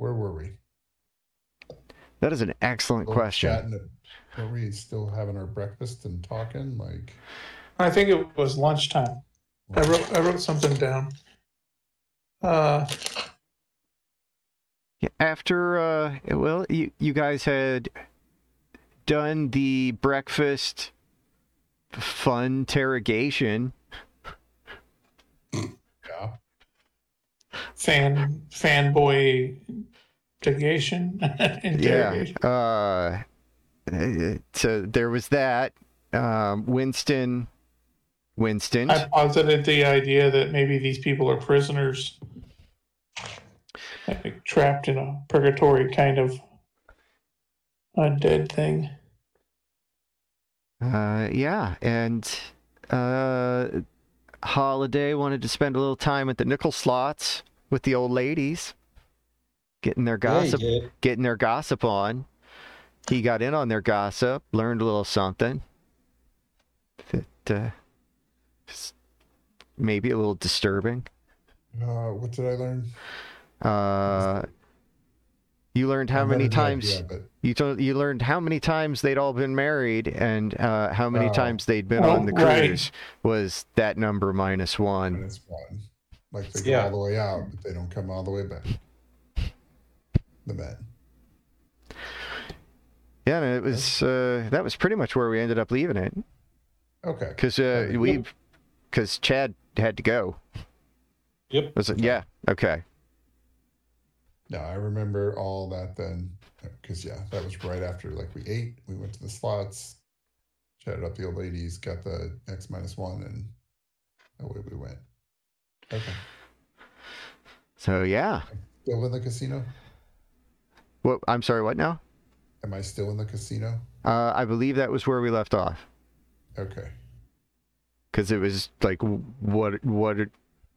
where were we? That is an excellent Still question. chatting- Were we still having our breakfast and talking? Like, I think it was lunchtime. I wrote I wrote something down. Uh, Yeah, After, uh, well, you, you guys had done the breakfast fun interrogation. Fan fanboy interrogation. interrogation. Yeah. Uh, so there was that. Um, Winston. Winston. I posited the idea that maybe these people are prisoners, like trapped in a purgatory kind of undead thing. Uh, yeah, and uh, Holiday wanted to spend a little time at the nickel slots with the old ladies, getting their gossip, did. getting their gossip on. He got in on their gossip, learned a little something. That uh, is maybe a little disturbing. uh, what did I learn? Uh, you learned how I many times idea, but you told you learned how many times they'd all been married and uh, how many Oh. times they'd been Oh, on the right. cruise was that number minus one. minus one. Like they go Yeah. all the way out, but they don't come all the way back. The men. Yeah, and it was uh, that was pretty much where we ended up leaving it Okay. because uh, Okay. we because Chad had to go. Yep. Was it? Yeah. Okay. No, I remember all that then, because yeah, that was right after like we ate. We went to the slots, chatted up the old ladies, got the X minus one, and away we went. Okay. So yeah. Still in the casino? What? I'm sorry. What now? Am I still in the casino? Uh, I believe that was where we left off Okay. because it was like, what, what,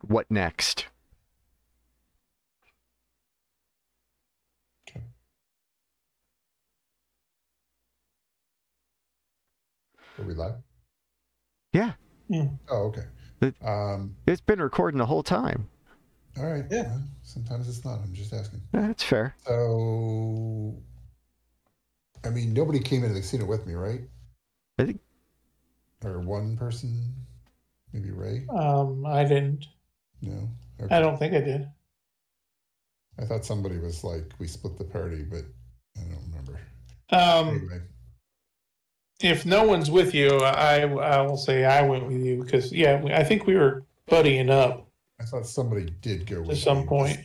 what next? Are we live? Yeah. Hmm. Oh, okay. It- Um. It's been recording the whole time. All right. Yeah. sometimes it's not. I'm just asking. That's fair. So, I mean, nobody came into the casino with me, right? I think Or one person, maybe Ray. Um, I didn't. No. I don't think I did. I thought somebody was like, we split the party, but I don't remember. Um, Anyway, if no one's with you, I I will say I went with you because yeah, I think we were buddying up I thought somebody did go at some point.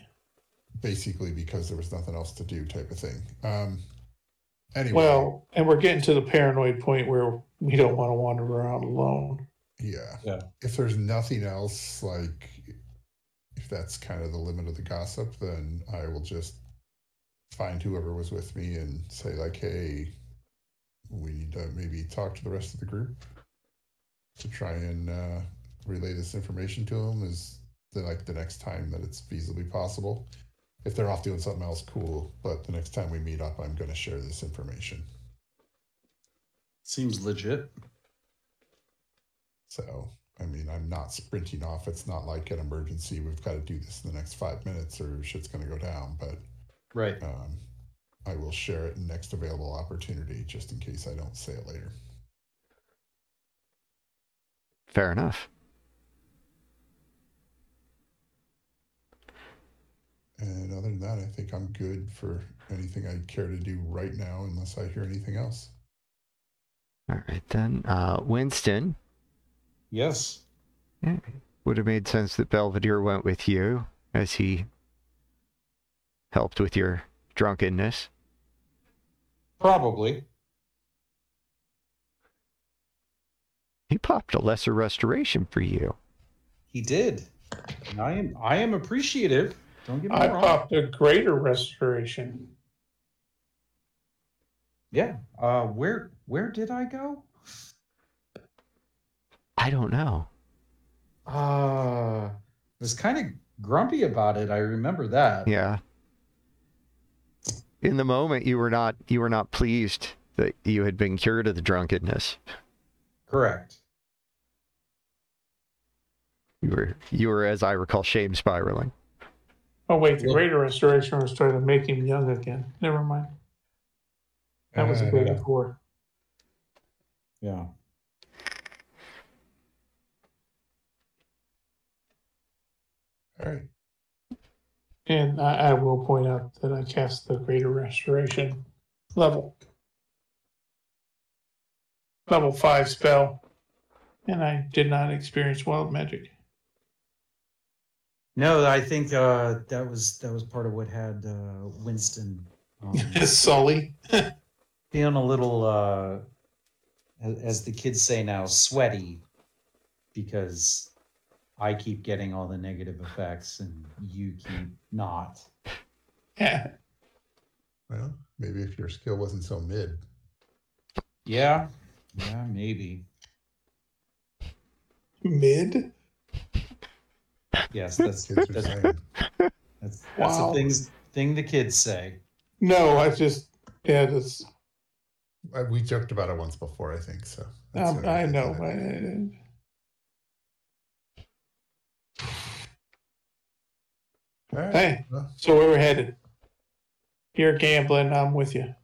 basically because there was nothing else to do, type of thing. Um. Anyway, Well, and we're getting to the paranoid point where we don't want to wander around alone. yeah. Yeah. If there's nothing else, like, if that's kind of the limit of the gossip, then I will just find whoever was with me and say like, hey, we need to maybe talk to the rest of the group to try and uh, relay this information to them. Is the like the next time that it's feasibly possible. If they're off doing something else, cool. But the next time we meet up, I'm going to share this information. Seems legit. So, I mean, I'm not sprinting off. It's not like an emergency. We've got to do this in the next five minutes or shit's going to go down. But Right. um, I will share it in next available opportunity just in case I don't say it later. Fair enough. And other than that, I think I'm good for anything I care to do right now, unless I hear anything else. All right then. Uh, Winston Yes. would have made sense that Belvedere went with you as he helped with your drunkenness. Probably. He popped a lesser restoration for you. He did. And I am I am appreciative. Don't get me I wrong. popped a greater restoration. Yeah. Uh where where did I go? I don't know. Uh was kind of grumpy about it. I remember that. Yeah. In the moment, you were not you were not pleased that you had been cured of the drunkenness. Correct. You were you were, as I recall, shame spiraling. Oh wait, the greater restoration was trying to make him young again. Never mind. That was a Uh, big before. Yeah. All right. And I, I will point out that I cast the greater restoration level. Level five spell. And I did not experience wild magic. No, I think uh, that was that was part of what had uh, Winston um, Sully. feeling a little, uh, as, as the kids say now, sweaty, because I keep getting all the negative effects and you keep not. Yeah. Well, maybe if your skill wasn't so mid. Yeah, yeah, maybe. Mid? Yes, that's Kids are that's saying. that's, that's Wow. the things thing the kids say. No, I just yeah, that's Uh, We joked about it once before, I think. So that's um, I did know. it. I- All right. Hey, so where we're headed. You're gambling, I'm with you.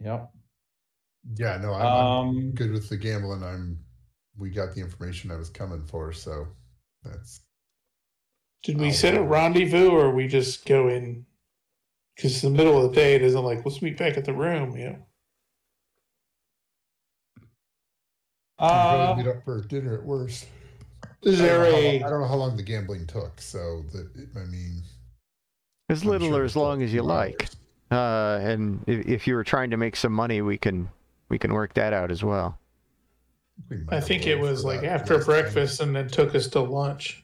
Yep. yeah, no, I'm, I'm Um. good with the gambling. I'm. We got the information I was coming for, so that's Did we I'll set a rendezvous or we just go in? Because it's the middle of the day, it isn't like, let's meet back at the room, you know. we'll Uh, meet up for dinner at worst. Is I don't know how long- I don't know how long the gambling took, so that I mean, As little sure or as long as you two like. Uh, and if, if you were trying to make some money, we can we can work that out as well. We I think it was like that after last time. breakfast and then took us to lunch.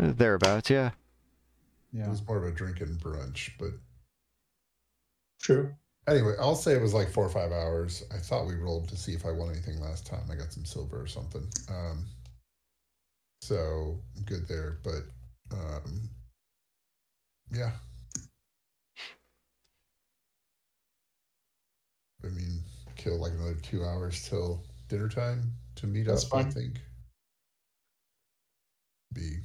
Uh, Thereabouts, yeah. Yeah, It was more of a drinking brunch, but True. Anyway, I'll say it was like four or five hours. I thought we rolled to see if I won anything last time. I got some silver or something. Um, so I'm good there, but um, yeah. I mean, kill like another two hours till dinner time to meet That's up. I think. Be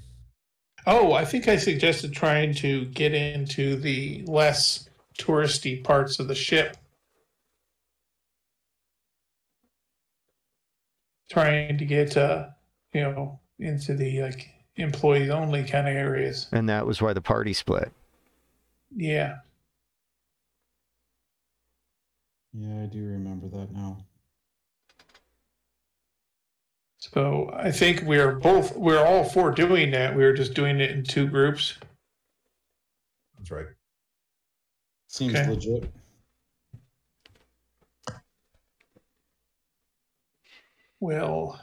Oh, I think I suggested trying to get into the less touristy parts of the ship. Trying to get, uh, you know, into the like employees only kind of areas. And that was why the party split. Yeah. Yeah, I do remember that now. So I think we're both, we're all for doing that. We were just doing it in two groups. that's right. Seems Okay. legit. Well,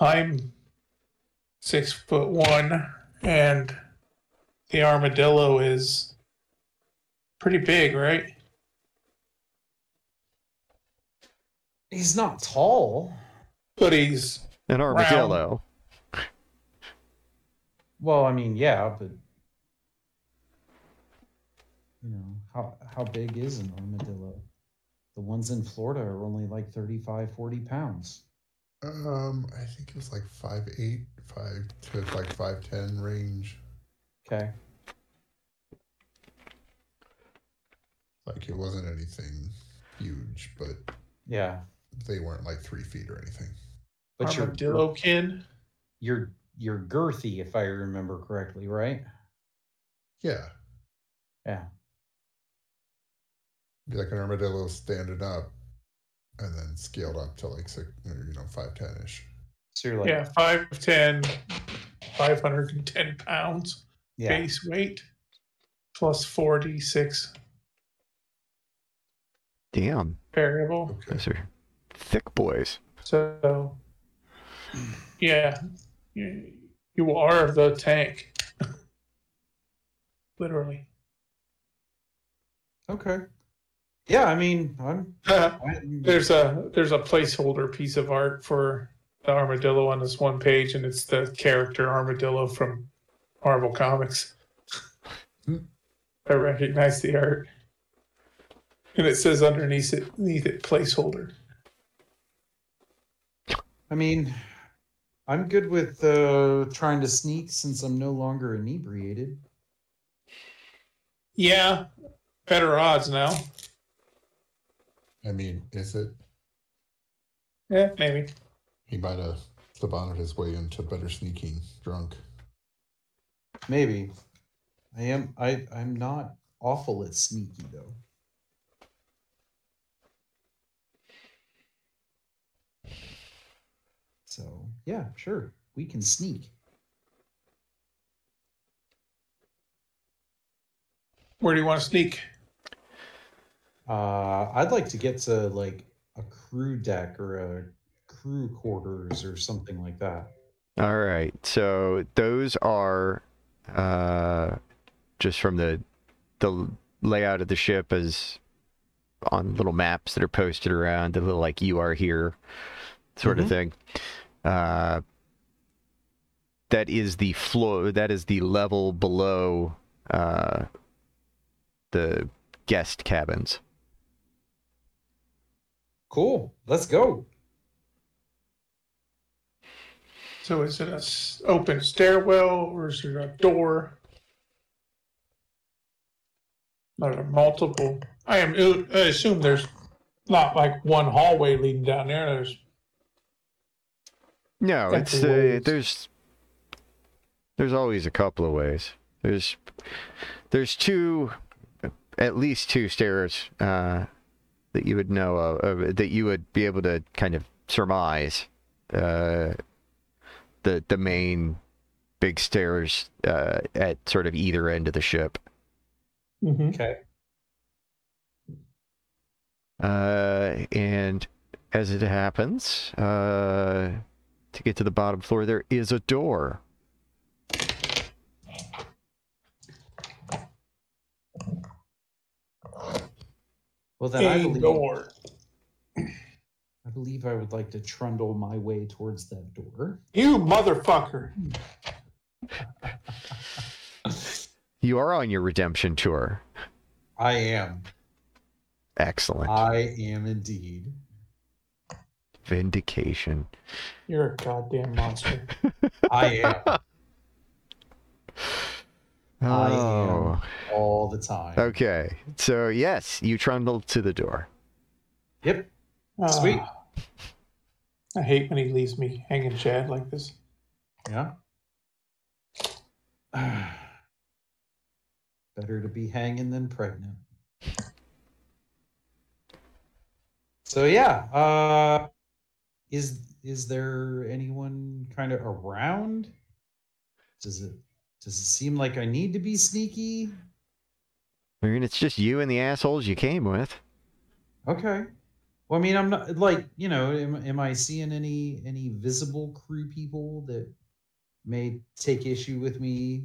I'm six foot one, and the armadillo is pretty big, right? He's not tall. But he's An armadillo. Well, I mean, yeah, but you know, how how big is an armadillo? The ones in Florida are only like 35, 40 pounds. Um, I think it was like five eight, five to like five ten range. Okay. Like it wasn't anything huge, but Yeah. they weren't like three feet or anything. But you're, armadillo kin. you're you're girthy if I remember correctly, right? Yeah, Yeah. Be like an armadillo standing up, and then scaled up to like six, or, you know, five ten ish. So you're like Yeah, 5'10, 510 pounds yeah. base weight, plus 46 Damn, variable. Okay. those are thick boys. So, yeah, you, you are the tank. Literally. Okay. Yeah, I mean, I'm, I'm there's a there's a placeholder piece of art for the armadillo on this one page, and it's the character armadillo from Marvel Comics. I recognize the art, and it says underneath it, underneath it placeholder. I mean, I'm good with uh, trying to sneak since I'm no longer inebriated. Yeah, better odds now. I mean, is it? Yeah, maybe. He might have Sabanted his way into better sneaking drunk. Maybe. I am. I. I'm not awful at sneaky though. So yeah, sure, we can sneak. Where do you want to sneak? Uh, I'd like to get to like a crew deck or a crew quarters or something like that. All right. So those are uh, just from the the layout of the ship as on little maps that are posted around, the little like you are here sort Mhm. of thing. Uh, that is the floor. That is the level below uh, the guest cabins. Cool. Let's go. So is it a s- open stairwell or is it a door? Are there multiple? I am. I assume there's not like one hallway leading down there. There's No, it's the uh, there's there's always a couple of ways. There's there's two, at least two stairs uh, that you would know of, uh, that you would be able to kind of surmise. Uh, the the main big stairs uh, at sort of either end of the ship. Okay. Uh, and as it happens, uh, to get to the bottom floor, there is a door. Well then, I a believe door. I believe I would like to trundle my way towards that door. You motherfucker! You are on your redemption tour. I am. Excellent. I am indeed. Vindication. You're a goddamn monster. I am I Oh. all the time. Okay. So, yes, you trundle to the door. Yep. Ah, Sweet. I hate when he leaves me hanging Chad like this. Yeah. Better to be hanging than pregnant. So yeah, uh is is there anyone kind of around? Does it does it seem like I need to be sneaky? I mean, it's just you and the assholes you came with. Okay. Well, I mean, I'm not like you know. Am, am I seeing any any visible crew people that may take issue with me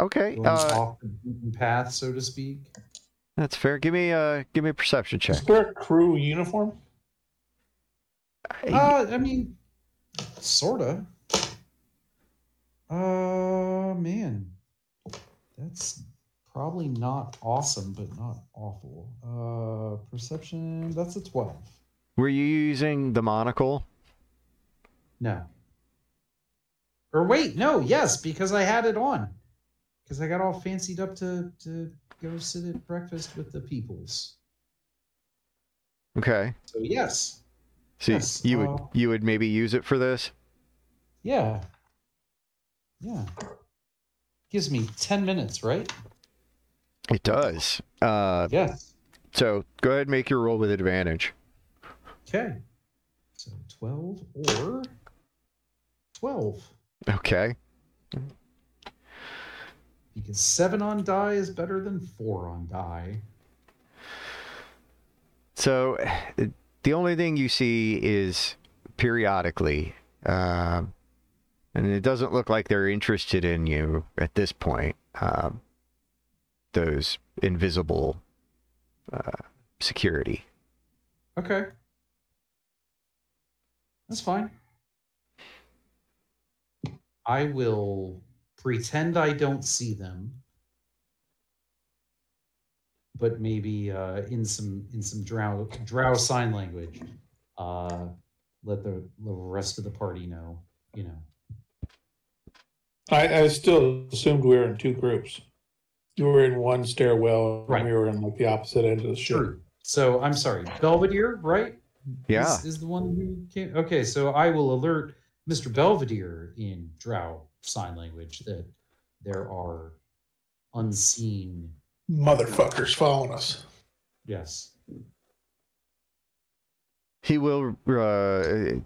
Okay. Uh, off the path, so to speak? that's fair. Give me a give me a perception check. Is there a crew uniform? Uh, I mean, sorta. Uh, man, that's probably not awesome, but not awful. Uh, perception. That's a twelve. Were you using the monocle? No. Or wait, no, yes, because I had it on. Because I got all fancied up to to go sit at breakfast with the peoples. Okay. So yes, So Yes, you uh, would you would maybe use it for this? yeah, yeah. Gives me ten minutes, right? It does. Uh, Yes. so go ahead and make your roll with advantage. Okay. So twelve or twelve, Okay. because seven on die is better than four on die. So uh, the only thing you see is periodically, um, and it doesn't look like they're interested in you at this point. Um, those invisible uh, security. Okay. That's fine. I will pretend I don't see them. But maybe uh, in some in some drow drow sign language. Uh, let the, the rest of the party know. You know. I, I still assumed we were in two groups. You were in one stairwell, Right. and we were in like the opposite end of the ship. True. So I'm sorry, Belvedere, right? Yeah. Is, is the one who came. Okay, so I will alert Mr. Belvedere in Drow sign language that there are unseen. Motherfuckers following us. Yes. He will, uh,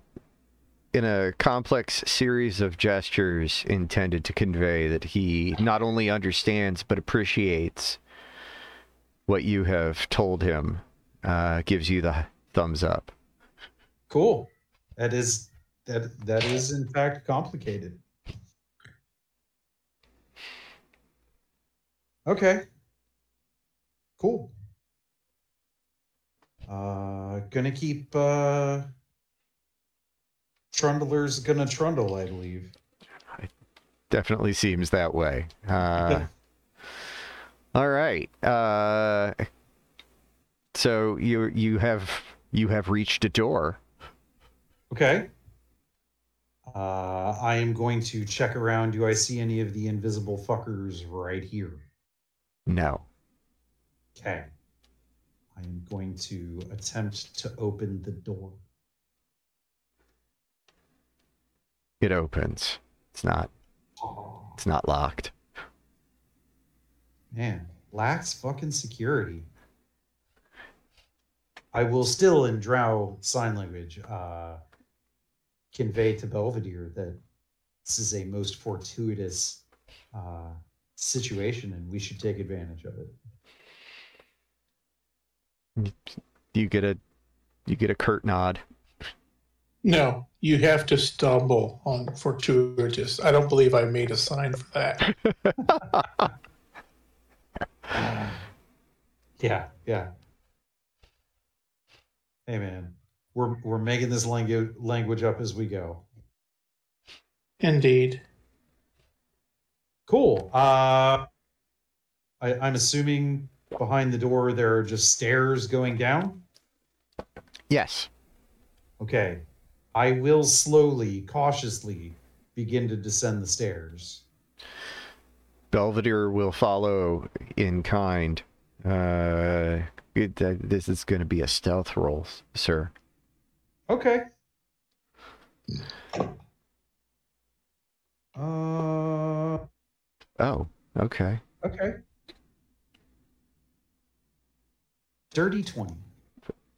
in a complex series of gestures intended to convey that he not only understands but appreciates what you have told him, uh, gives you the thumbs up. Cool. That is that that is in fact complicated. Okay. Cool. Uh gonna keep uh Trundler's gonna trundle, I believe. It Definitely seems that way. Uh, all right. Uh, so you you have you have reached a door. Okay. Uh I am going to check around. Do I see any of the invisible fuckers right here? No. Okay. I am going to attempt to open the door. It opens. It's not. It's not locked. Man, lacks fucking security. I will still, in Drow sign language, uh, convey to Belvedere that this is a most fortuitous uh, situation and we should take advantage of it. You get a you get a curt nod. No, you have to stumble on fortuitous. I don't believe I made a sign for that. Yeah, yeah. Hey man, we're we're making this language language up as we go. Indeed. Cool. Uh, I, I'm assuming behind the door there are just stairs going down. Yes. Okay. I will slowly, cautiously begin to descend the stairs. Belvedere will follow in kind. Uh, it, uh, this is going to be a stealth roll, sir. Okay. Uh, Oh, okay. okay. Dirty 20.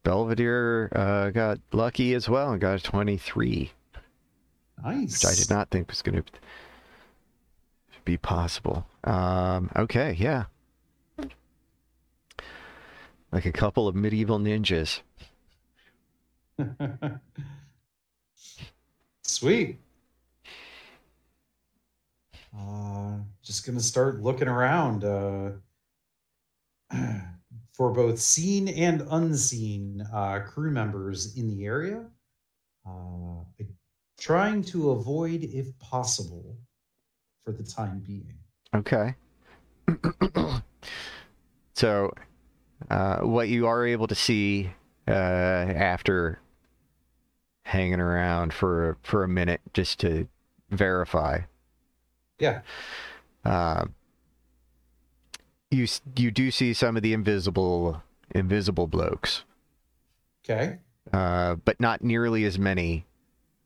Belvedere uh, got lucky as well and got a 23, Nice. which I did not think was going to be possible. Um, okay, yeah. Like a couple of medieval ninjas. Sweet. Uh, just gonna start looking around uh, for both seen and unseen uh, crew members in the area. Uh, trying to avoid, if possible, for the time being. Okay. so, uh, what you are able to see uh, after hanging around for for a minute just to verify, Yeah. You you do see some of the invisible invisible blokes, Okay. uh, but not nearly as many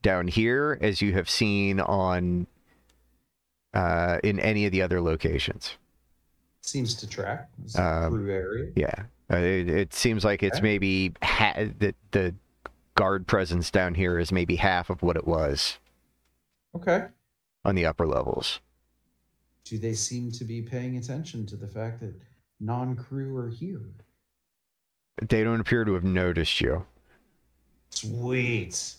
down here as you have seen on uh, in any of the other locations. Seems to track. Um, area. Yeah, uh, it, it seems like it's Okay. maybe ha- the the guard presence down here is maybe half of what it was Okay. on the upper levels. Do they seem to be paying attention to the fact that non-crew are here? They don't appear to have noticed you. Sweet.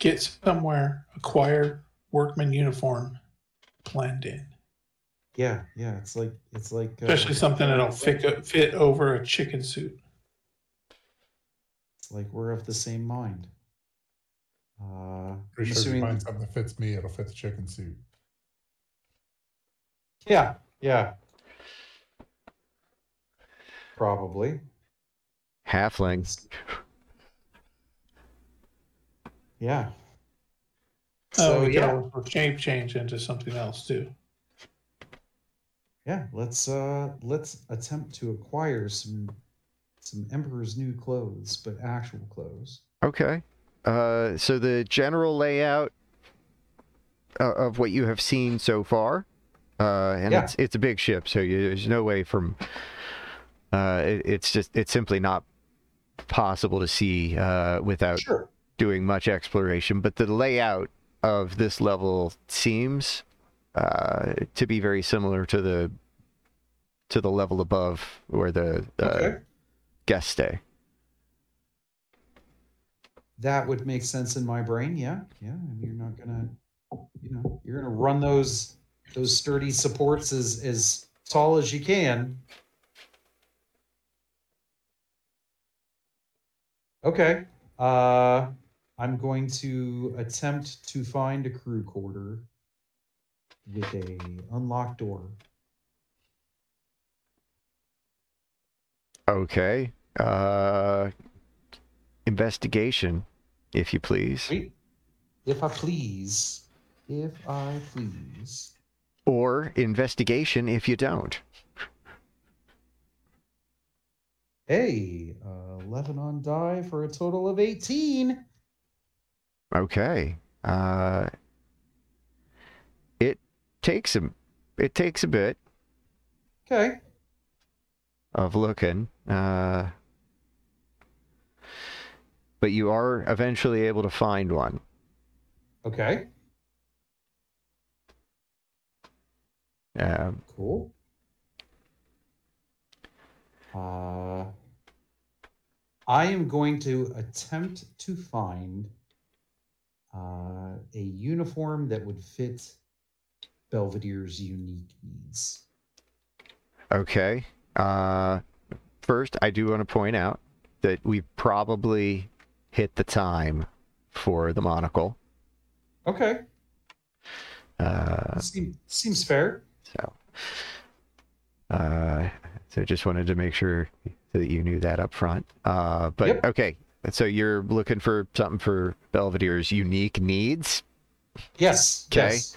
Get somewhere, acquire workman uniform, blend in. Yeah, yeah. It's like it's like uh, Especially something that'll fit, fit over a chicken suit. It's like we're of the same mind. Uh, Pretty I'm sure if you find something that fits me, it'll fit the chicken suit. yeah, yeah. Probably. Halfling. Yeah. Oh, So we yeah, always shape change into something else too. yeah. Let's uh let's attempt to acquire some some Emperor's new clothes, but actual clothes. Okay. Uh, so the general layout uh, of what you have seen so far, uh, and Yeah. it's it's a big ship, so you, there's no way from. Uh, it, it's just it's simply not possible to see uh, without Sure. doing much exploration. But the layout of this level seems uh, to be very similar to the to the level above where the uh, Okay. guests stay. That would make sense in my brain. Yeah. Yeah. And you're not gonna, you know, you're gonna run those those sturdy supports as as tall as you can. Okay. Uh I'm going to attempt to find a crew quarter with a unlocked door. Okay. Uh, investigation, if you please, If I please. If I please. or investigation if you don't. Hey, uh, 11 on die for a total of 18. Okay. Uh, it takes a it takes a bit Okay. of looking, uh, but you are eventually able to find one. Okay. Um, Cool. Uh, I am going to attempt to find uh, a uniform that would fit Belvedere's unique needs. Okay. Uh, first, I do want to point out that we probably hit the time for the monocle. Okay. Uh, Seem, seems fair. so, uh, so just wanted to make sure that you knew that up front. Uh, but Yep. okay. So you're looking for something for Belvedere's unique needs. Yes. 'Kay. Yes.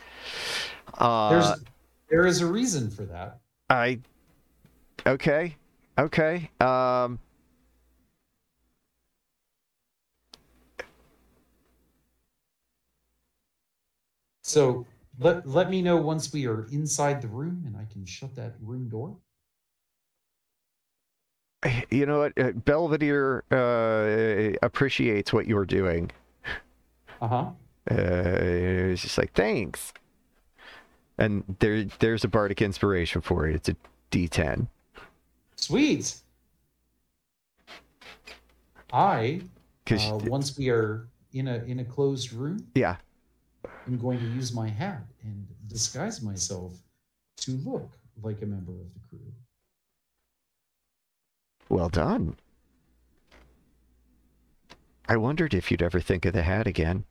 Uh, There's there is a reason for that. I. Okay. Okay. Um. So let let me know once we are inside the room and I can shut that room door. You know what? Uh, Belvedere uh, appreciates what you're doing. Uh-huh. Uh, it's just like thanks. And there, there's a bardic inspiration for it. It's a D10. Sweet. I uh, once we are in a in a closed room, yeah, I'm going to use my hat and disguise myself to look like a member of the crew. well done. I wondered if you'd ever think of the hat again.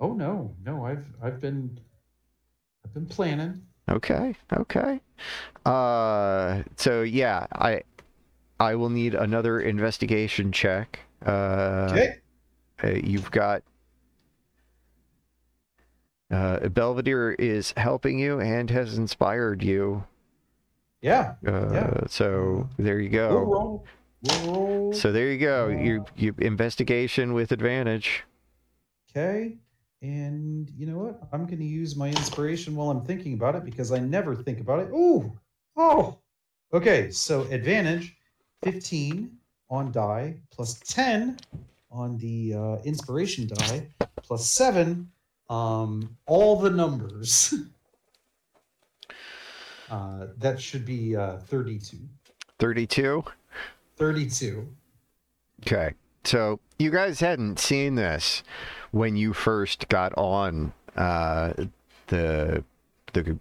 Oh no, no, I've I've been I've been planning. Okay, okay. Uh, so yeah, I, I will need another investigation check. Uh, Okay. Uh, you've got uh, Belvedere is helping you and has inspired you. Yeah. Uh, Yeah. So there you We'll go. We'll roll. So there you go. Your you investigation with advantage. Okay. And you know what? I'm going to use my inspiration while I'm thinking about it because I never think about it. Ooh. Oh. Okay. So advantage 15 on die plus 10 on the uh, inspiration die plus 7 um all the numbers uh that should be uh 32 Thirty-two. 32 Okay. So you guys hadn't seen this when you first got on uh, the the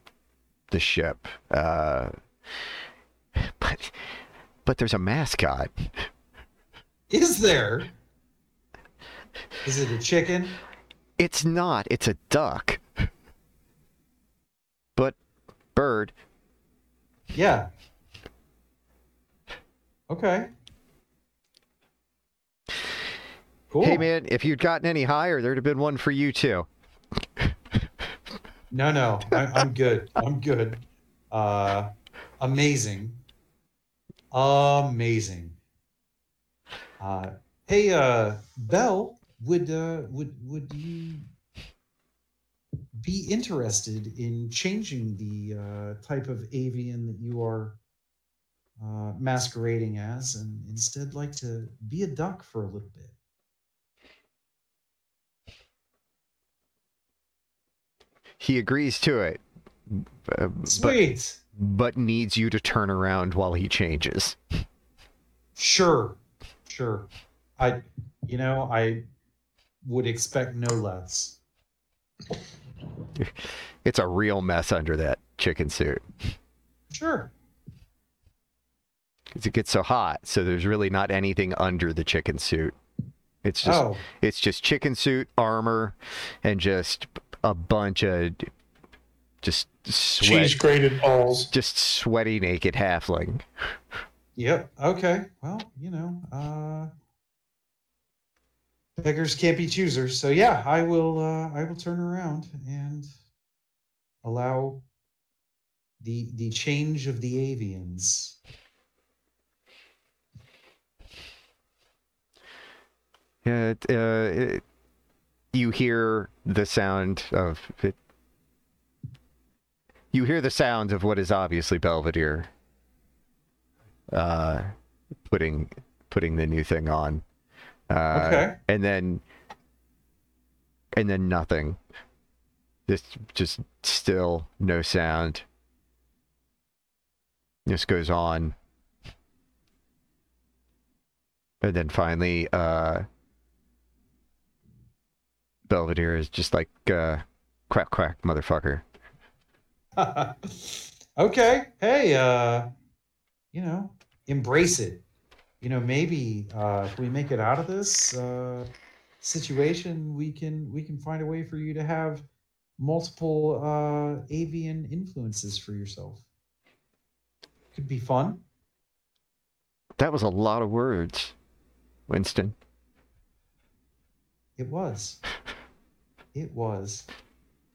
the ship, uh, but but there's a mascot. is there is it a chicken It's not. It's a duck. But bird. Yeah. Okay. Cool. Hey man, if you'd gotten any higher, there'd have been one for you too. No, no, I, I'm good. I'm good. Uh, amazing, amazing. Uh, hey, uh, Bell, would uh, would would you be interested in changing the uh, type of avian that you are uh, masquerading as, and instead like to be a duck for a little bit? He agrees to it, uh, but, but needs you to turn around while he changes. Sure, sure. I, you know, I would expect no less. It's a real mess under that chicken suit. Sure. 'Cause it gets so hot, so there's really not anything under the chicken suit. It's just oh, it's just chicken suit, armor, and just a bunch of just sweat, Cheese grated balls. just sweaty naked halfling. yep. Okay. Well, you know, uh, beggars can't be choosers. So yeah, I will. Uh, I will turn around and allow the the change of the avians. Yeah, it, uh, it, you hear the sound of it. You hear the sound of what is obviously Belvedere. Uh, putting putting the new thing on. Uh, Okay. And then, and then nothing. This just still no sound. This goes on. And then finally, uh, Belvedere is just like, uh, quack quack, motherfucker. okay. Hey, uh, you know, embrace it. You know, maybe uh, if we make it out of this uh, situation, we can we can find a way for you to have multiple uh, avian influences for yourself. Could be fun. That was a lot of words, Winston. It was. It was.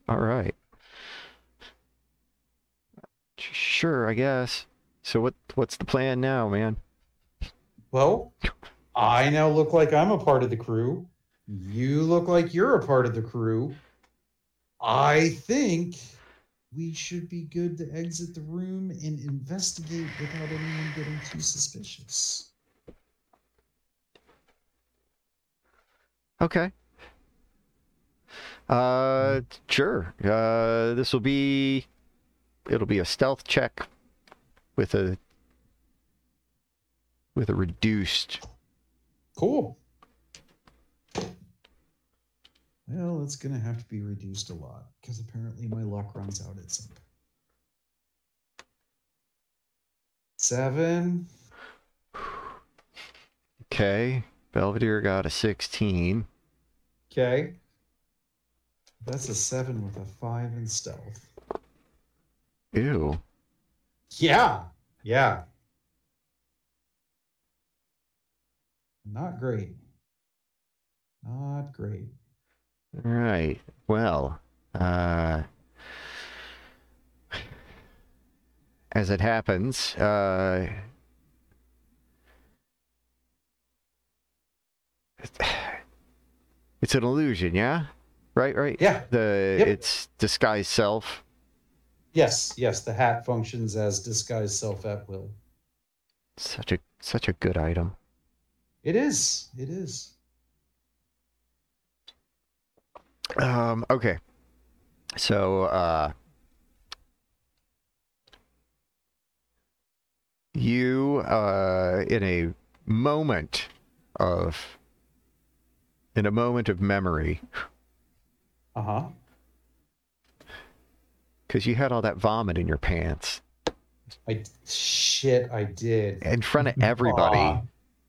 All right. Sure, I guess. So what what's the plan now, man? Well, I now look like I'm a part of the crew. You look like you're a part of the crew. I think we should be good to exit the room and investigate without anyone getting too suspicious. Okay. Uh sure. Uh this will be it'll be a stealth check with a with a reduced Cool. Well, it's going to have to be reduced a lot because apparently my luck runs out at some point. Seven. Okay. Belvedere got a 16. Okay. That's a seven with a five in stealth. Ew. Yeah. Yeah. Not great. Not great. All right. Well, uh as it happens, uh it's an illusion, yeah? Right, right. Yeah. The Yep. it's disguised self. Yes. Yes. The hat functions as disguised self at will. Such a such a good item. It is. It is. Um, okay. So, uh, you, uh, in a moment of, in a moment of memory, Uh huh. because you had all that vomit in your pants I shit. I did. in front of everybody, Aw.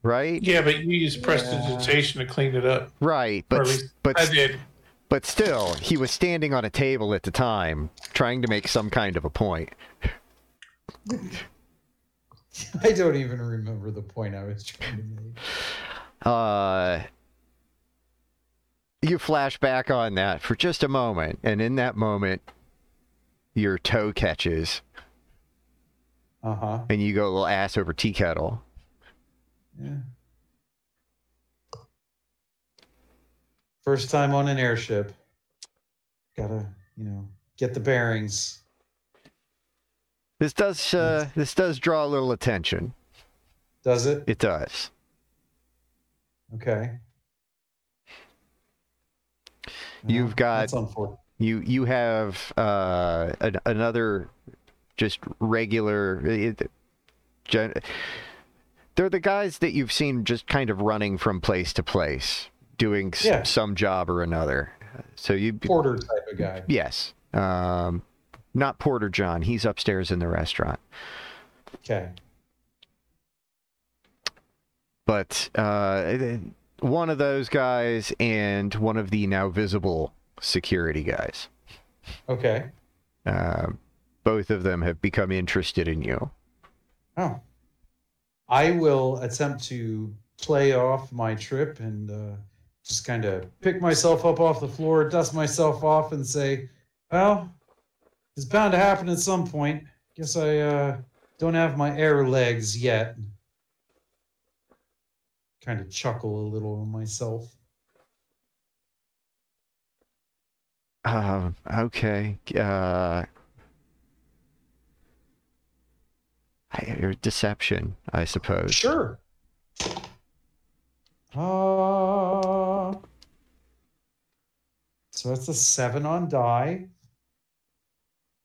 Right? Yeah, but you use Yeah. prestidigitation to clean it up. Right, but at but I s- did. but still, he was standing on a table at the time, trying to make some kind of a point. I don't even remember the point I was trying to make. Uh, you flash back on that for just a moment, and in that moment, your toe catches, Uh huh. and you go a little ass over tea kettle. Yeah. First time on an airship. Gotta, you know, get the bearings. This does uh, this does draw a little attention. Does it? It does. Okay. You've got- That's unfortunate. You you have uh, an, another just regular. It, gen, they're the guys that you've seen just kind of running from place to place, doing Yeah. some job or another. So you Porter type of guy. yes, um, not Porter John. He's upstairs in the restaurant. Okay. but uh, one of those guys and one of the now visible security guys. Okay. Uh, both of them have become interested in you. Oh. I will attempt to play off my trip and uh, just kind of pick myself up off the floor, dust myself off, and say, well, it's bound to happen at some point. Guess I uh, don't have my air legs yet. Kind of chuckle a little on myself. Um, okay. Uh, I- or deception, I suppose. Sure. Uh, so that's a seven on die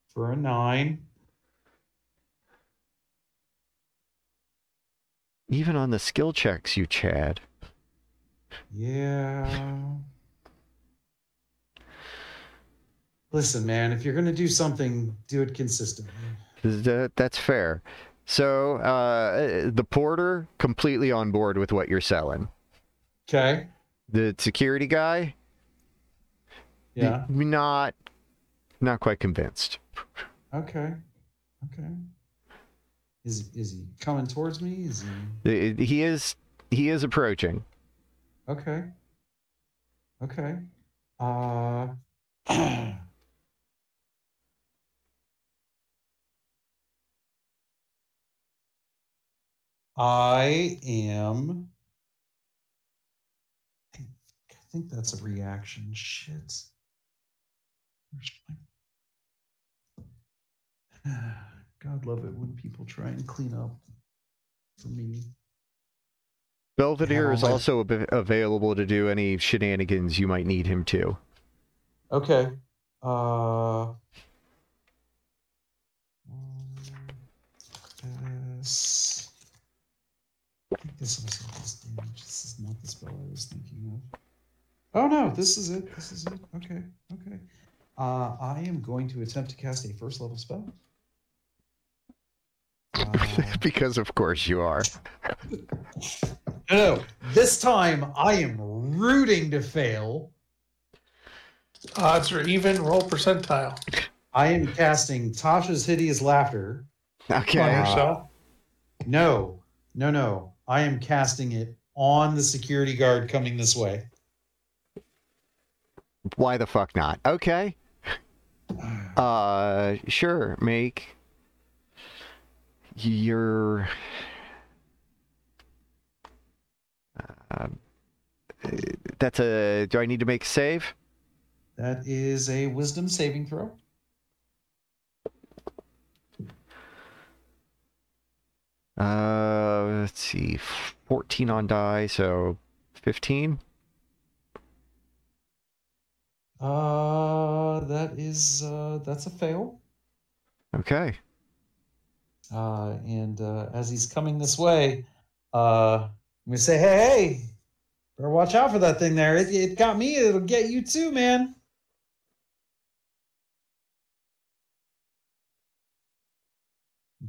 for a nine. Even on the skill checks, you Chad. Yeah. Listen, man, if you're going to do something, do it consistently. That, that's fair. So uh, the porter completely on board with what you're selling. Okay. The security guy, Yeah. not not quite convinced. Okay. Okay. Is is he coming towards me? Is he He is he is approaching. Okay. Okay. Uh I am I think that's a reaction. Shit. God love it when people try and clean up for me. Belvedere Yeah, is also ab- available to do any shenanigans you might need him to. Okay. Uh. This. I think this also does damage. This is not the spell I was thinking of. Oh no, this is it. This is it. Okay. Okay. Uh, I am going to attempt to cast a first level spell. Uh, because of course you are. no, no. This time I am rooting to fail. Odds are even. Roll percentile. I am casting Tasha's Hideous Laughter. On Okay. yourself. No, no, no. I am casting it on the security guard coming this way. Why the fuck not? Okay. Uh sure, make your uh, that's a do I need to make save? That is a wisdom saving throw. Uh let's see. 14 on die, so 15. Uh, that is uh, that's a fail. Okay. Uh, and uh, as he's coming this way, uh, I'm gonna say, "Hey, hey, better watch out for that thing there. It, it got me. It'll get you too, man."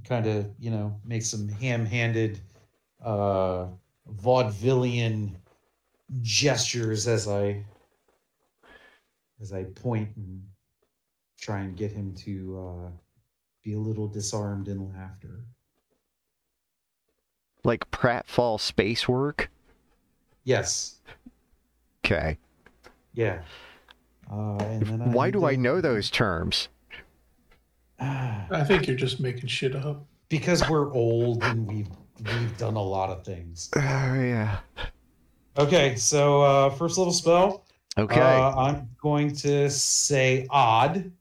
Kind of, you know, make some ham-handed, uh, vaudevillian gestures as I as I point and try and get him to uh, be a little disarmed in laughter. Like pratfall space work? Yes. Okay. Yeah. Uh, and then I Why do I know those terms? I think you're just making shit up. because we're old and we've we've done a lot of things. Oh yeah. Okay, so uh, first level spell. Okay. Uh, I'm going to say odd.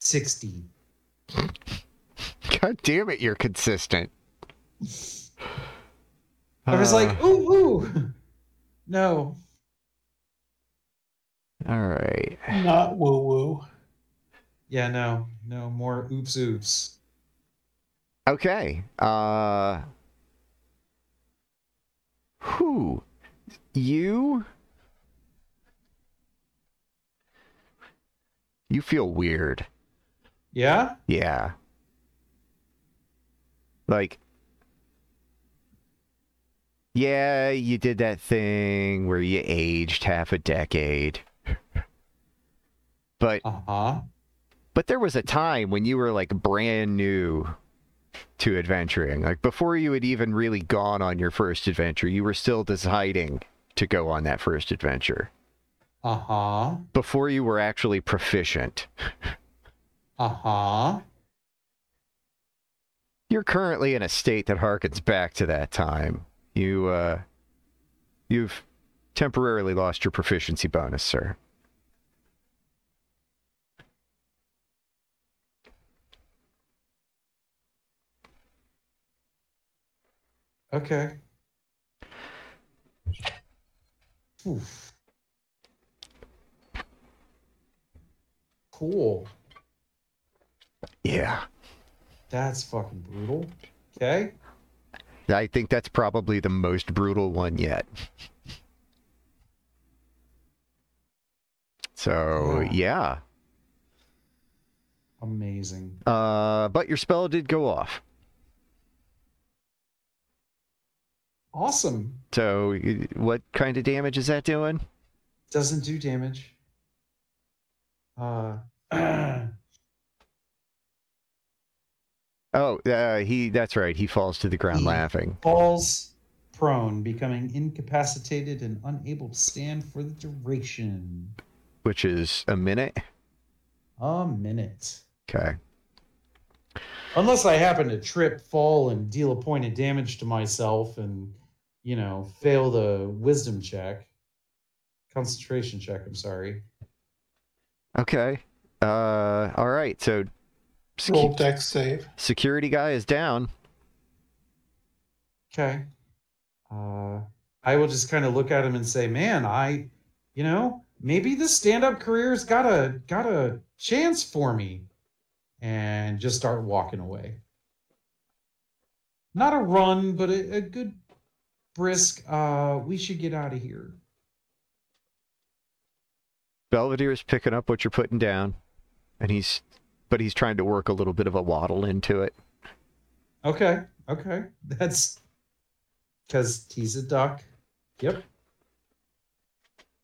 Sixty. God damn it, you're consistent. I was Uh, like, ooh, ooh. No. All right. Not woo woo. Yeah, no, no more oops, oops. Okay. Uh who you you feel weird. Yeah. Yeah. Like Yeah, you did that thing where you aged half a decade. But Uh huh. But there was a time when you were like brand new to adventuring. Like before you had even really gone on your first adventure, you were still deciding to go on that first adventure. Uh huh. Before you were actually proficient. Uh huh. You're currently in a state that harkens back to that time. You uh you've temporarily lost your proficiency bonus, sir. Okay. Oof. Cool. Yeah. That's fucking brutal. Okay. I think that's probably the most brutal one yet. So, Yeah. yeah. Amazing. Uh, but your spell did go off. Awesome. So, what kind of damage is that doing? Doesn't do damage. Uh. Oh, uh, he. That's right. He falls to the ground He- laughing. falls prone, becoming incapacitated and unable to stand for the duration. which is a minute. A minute. Okay. Unless I happen to trip, fall, and deal a point of damage to myself and, you know, fail the wisdom check. Concentration check, I'm sorry. Okay. Uh, all right. So, secu- Roll dex save. security guy is down. Okay. Uh, I will just kind of look at him and say, man, I, you know, maybe this stand-up career's got a got a chance for me. And just start walking away. Not a run, but a, a good brisk, uh, we should get out of here. Belvedere's picking up what you're putting down, and he's, but he's trying to work a little bit of a waddle into it. Okay, okay. That's because he's a duck. Yep.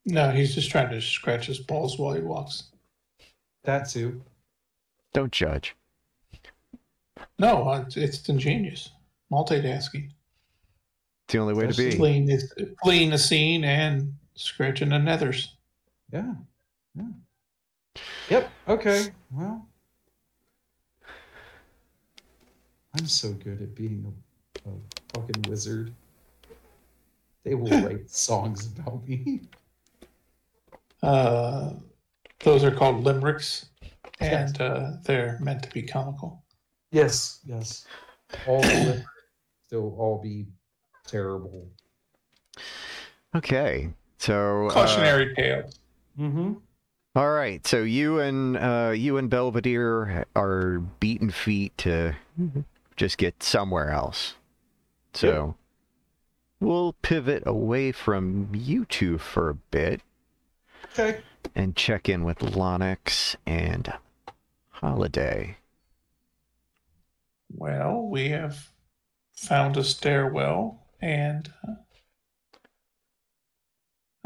No, he's just trying to scratch his balls while he walks. That too. Don't judge. No, uh, it's, it's ingenious. Multitasking. It's the only way to be. Fleeing the, fleeing the scene and scratching the nethers. Yeah. Yeah. Yep. Okay. Well, I'm so good at being a, a fucking wizard. They will write songs about me. Uh, those are called limericks, and uh, they're meant to be comical. Yes. Yes. All the lyrics, they'll all be terrible. Okay. So. uh, Cautionary tale. Mm-hmm. All right, so you and uh, you and Belvedere are beaten feet to just get somewhere else. So we'll pivot away from you two for a bit Okay. and check in with Lonix and Holiday. Well, we have found a stairwell, and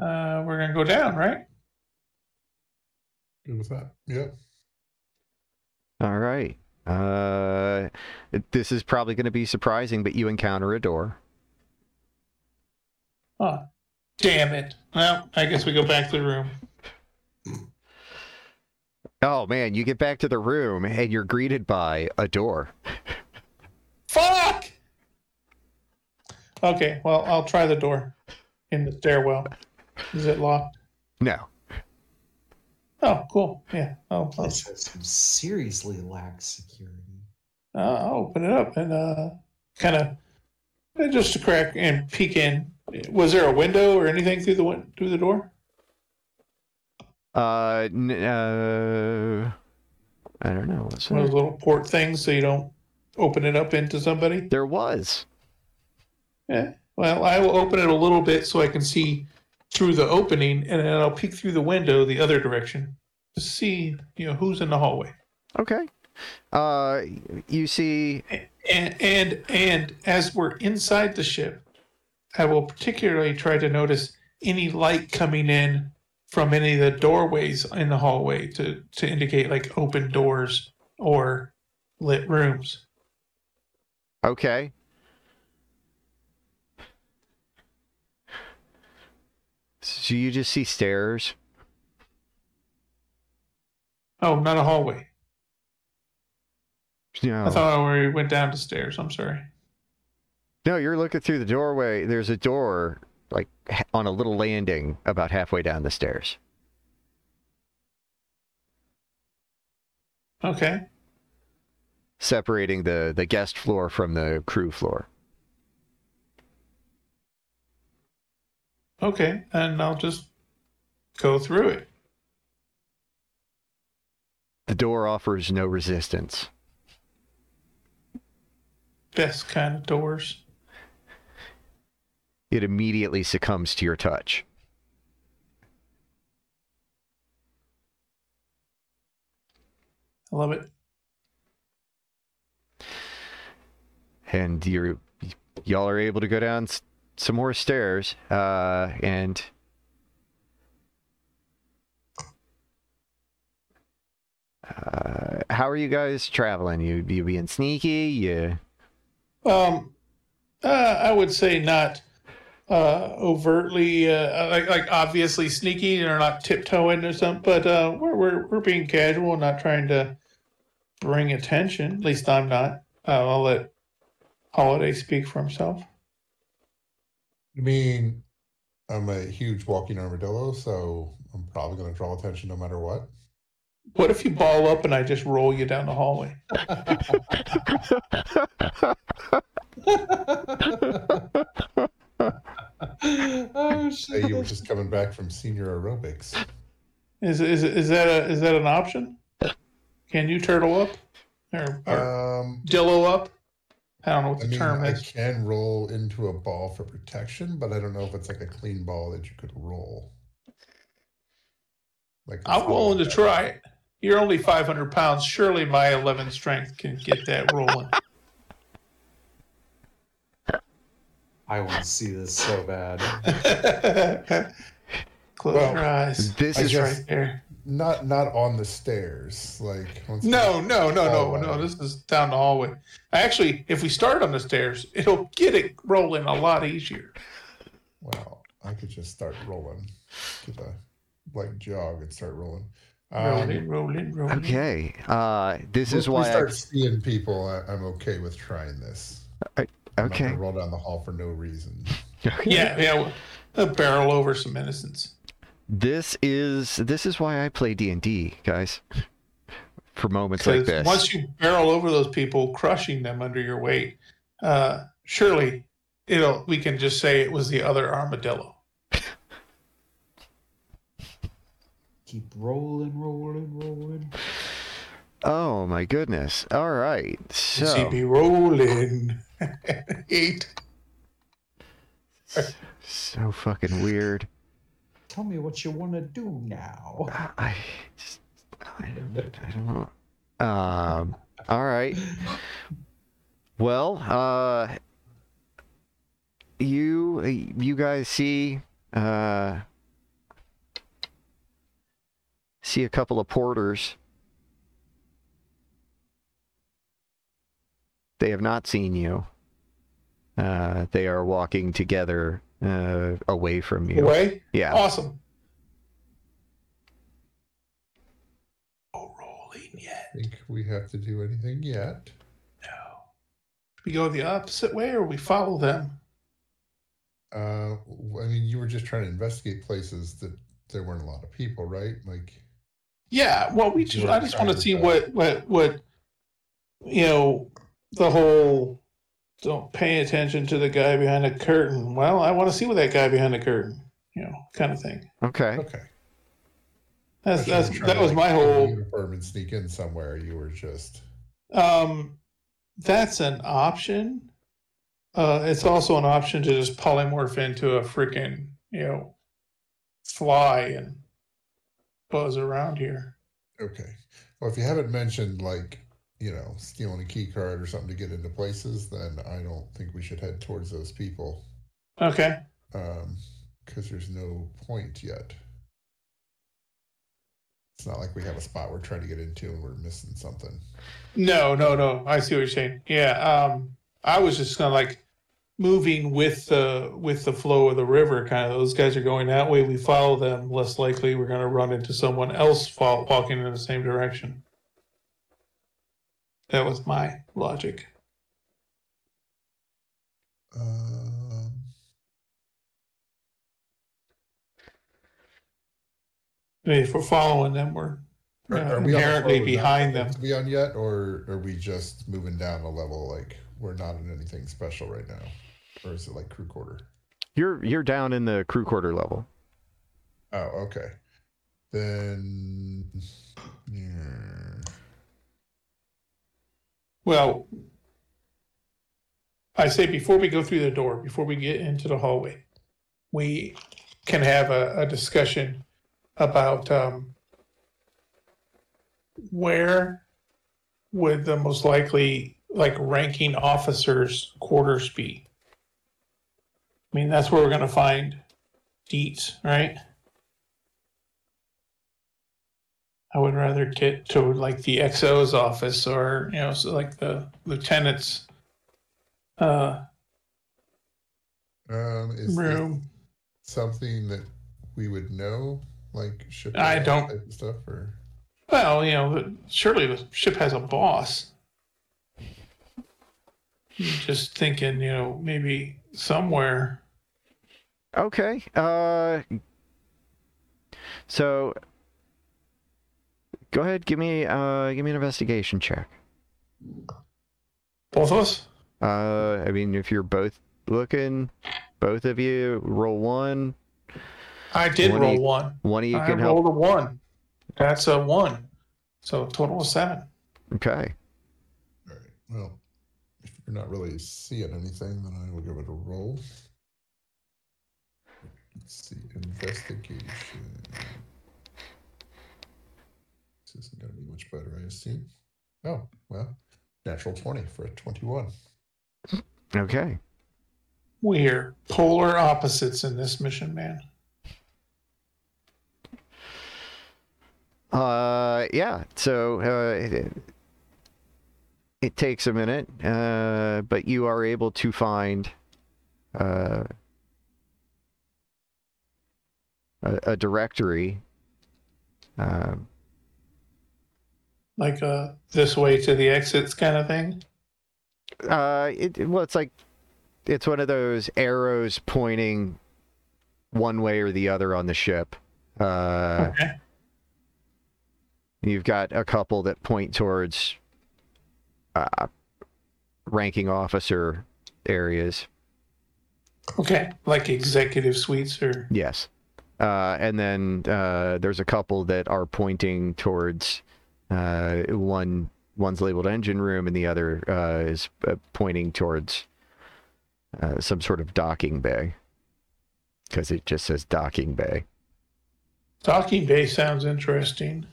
uh, we're gonna go down, right? Good with that. Yep. All right. Uh, this is probably going to be surprising, but you encounter a door. Oh, damn it. Well, I guess we go back to the room. Oh man, you get back to the room and you're greeted by a door. Fuck! Okay, well, I'll try the door in the stairwell. Is it locked? No. Oh, cool. Yeah. I'll, I'll, This house seriously lacks security. I'll open it up and uh, kind of just a crack and peek in. Was there a window or anything through the win- through the door? Uh, n- uh I don't know. What's One of those little port things so you don't open it up into somebody? There was. Yeah. Well, I will open it a little bit so I can see through the opening, and then I'll peek through the window the other direction to see, you know, who's in the hallway. Okay. Uh, you see. And and and as we're inside the ship, I will particularly try to notice any light coming in from any of the doorways in the hallway to to indicate like open doors or lit rooms. Okay. So you just see stairs. Oh, not a hallway. No. I thought we went down the stairs. I'm sorry. No, you're looking through the doorway. There's a door, like on a little landing, about halfway down the stairs. Okay. separating the the guest floor from the crew floor. Okay. And I'll just go through it. The door offers no resistance. Best kind of doors. It immediately succumbs to your touch. I love it. and you're y'all are able to go down some more stairs uh, and uh, how are you guys traveling you you being sneaky you Um, uh, I would say not uh, overtly, uh, like, like obviously sneaky or not tiptoeing or something, but uh, we're, we're we're being casual, not trying to bring attention. At least I'm not. Uh, I'll let Holiday speak for himself. I mean, I'm a huge walking armadillo, so I'm probably going to draw attention no matter what. What if you ball up and I just roll you down the hallway? oh Say you were just coming back from senior aerobics. Is is is that a is that an option? Can you turtle up or, or Um, dillo up? I don't know what I the mean, term I is. can roll into a ball for protection, but I don't know if it's like a clean ball that you could roll. Like I'm willing to not- try it. You're only 500 pounds. Surely my 11 strength can get that rolling. I want to see this so bad. Close Well, your eyes. this I is guess- right there. Not not on the stairs. Like once No, no, no, no, hallway. no. This is down the hallway. Actually, if we start on the stairs, it'll get it rolling a lot easier. Well, I could just start rolling. Get a like jog and start rolling. Um, Rolling, rolling, rolling. okay uh this once is we why I, start seeing people, I, I'm okay with trying this. I'm not okay gonna roll down the hall for no reason. okay Yeah, yeah. A barrel over some innocence. This is this is why i play d&d guys for moments like this once you barrel over those people, crushing them under your weight, uh, surely it'll. We can just say it was the other armadillo. Keep rolling, rolling, rolling. oh my goodness all right so CB rolling. Eight. so fucking weird Tell me what you want to do now. I just I don't, I don't know. Um. All right. Well, uh, you you guys see uh see a couple of porters. They have not seen you. Uh, they are walking together uh, away from you. Away? Yeah. Awesome. Oh, rolling yet. think we have to do anything yet. No. We go the opposite way or we follow them? Uh, I mean, you were just trying to investigate places that there weren't a lot of people, right? Like, Yeah, well, we just, We're I just want to see what, what, what, you know, the whole don't pay attention to the guy behind the curtain. Well, I want to see what that guy behind the curtain, you know, kind of thing. Okay. okay. That's, that's, that to, was like, my get in a whole, uniform and sneak in somewhere. You were just um, that's an option. Uh, it's also an option to just polymorph into a freaking, you know, fly and buzz around here. okay. Well, if you haven't mentioned like you know stealing a key card or something to get into places, then I don't think we should head towards those people Okay. because there's no point yet. It's not like we have a spot we're trying to get into and we're missing something. No, no, no. I see what you're saying. Yeah. Um, I was just kind of like moving with the with the flow of the river. Kind of those guys are going that way. We follow them. Less likely we're going to run into someone else fall, walking in the same direction. That was my logic. Um, I mean, if we're following them, we're Are, uh, are we on the inherently floor we're behind them. supposed To be on yet, or are we just moving down a level? Like we're not in anything special right now, or is it like crew quarter? You're you're down in the crew quarter level. Oh, okay. Then, yeah. Well, I say before we go through the door, before we get into the hallway, we can have a, a discussion about um, where would the most likely like ranking officers quarters be. I mean, that's where we're going to find deets, right? I would rather get to like the XO's office or you know, so like the lieutenant's uh, um, is this room. something that we would know, like ship I don't- type of stuff, or Well, you know, the- surely the ship has a boss. Just thinking, you know, maybe somewhere. Okay. Uh. So. Go ahead. Give me uh. Give me an investigation check. Both of us. Uh. I mean, if you're both looking, both of you roll one. I did One roll e- one. One of you I can help. rolled a one. That's a one. So total of seven. Okay. all right. Well, if you're not really seeing anything, then I will give it a roll. Let's see, investigation. This isn't going to be much better, I assume. Oh, well, natural 20 for a 21. Okay. We're polar opposites in this mission, man. Uh, yeah. So uh, it, it takes a minute, uh, but you are able to find uh, a, a directory. Um, Like uh, this way to the exits kind of thing. uh, it, well, it's like it's one of those arrows pointing one way or the other on the ship. Uh, Okay. You've got a couple that point towards uh, ranking officer areas. Okay. Like executive suites or. Yes. Uh, and then uh, there's a couple that are pointing towards uh, one. One's labeled engine room, and the other uh, is uh, pointing towards uh, some sort of docking bay, because it just says docking bay. Docking Bay sounds interesting.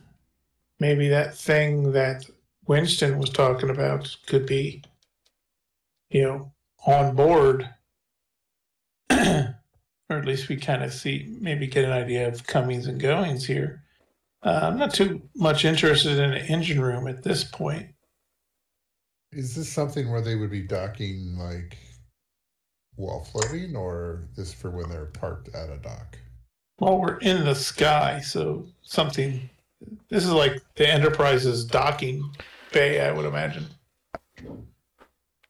Maybe that thing that Winston was talking about could be, you know, on board. or at least we kind of see, maybe get an idea of comings and goings here. Uh, I'm not too much interested in an engine room at this point. Is this something where they would be docking like while floating, or this for when they're parked at a dock? Well, we're in the sky, so something. This is like the Enterprise's docking bay, I would imagine.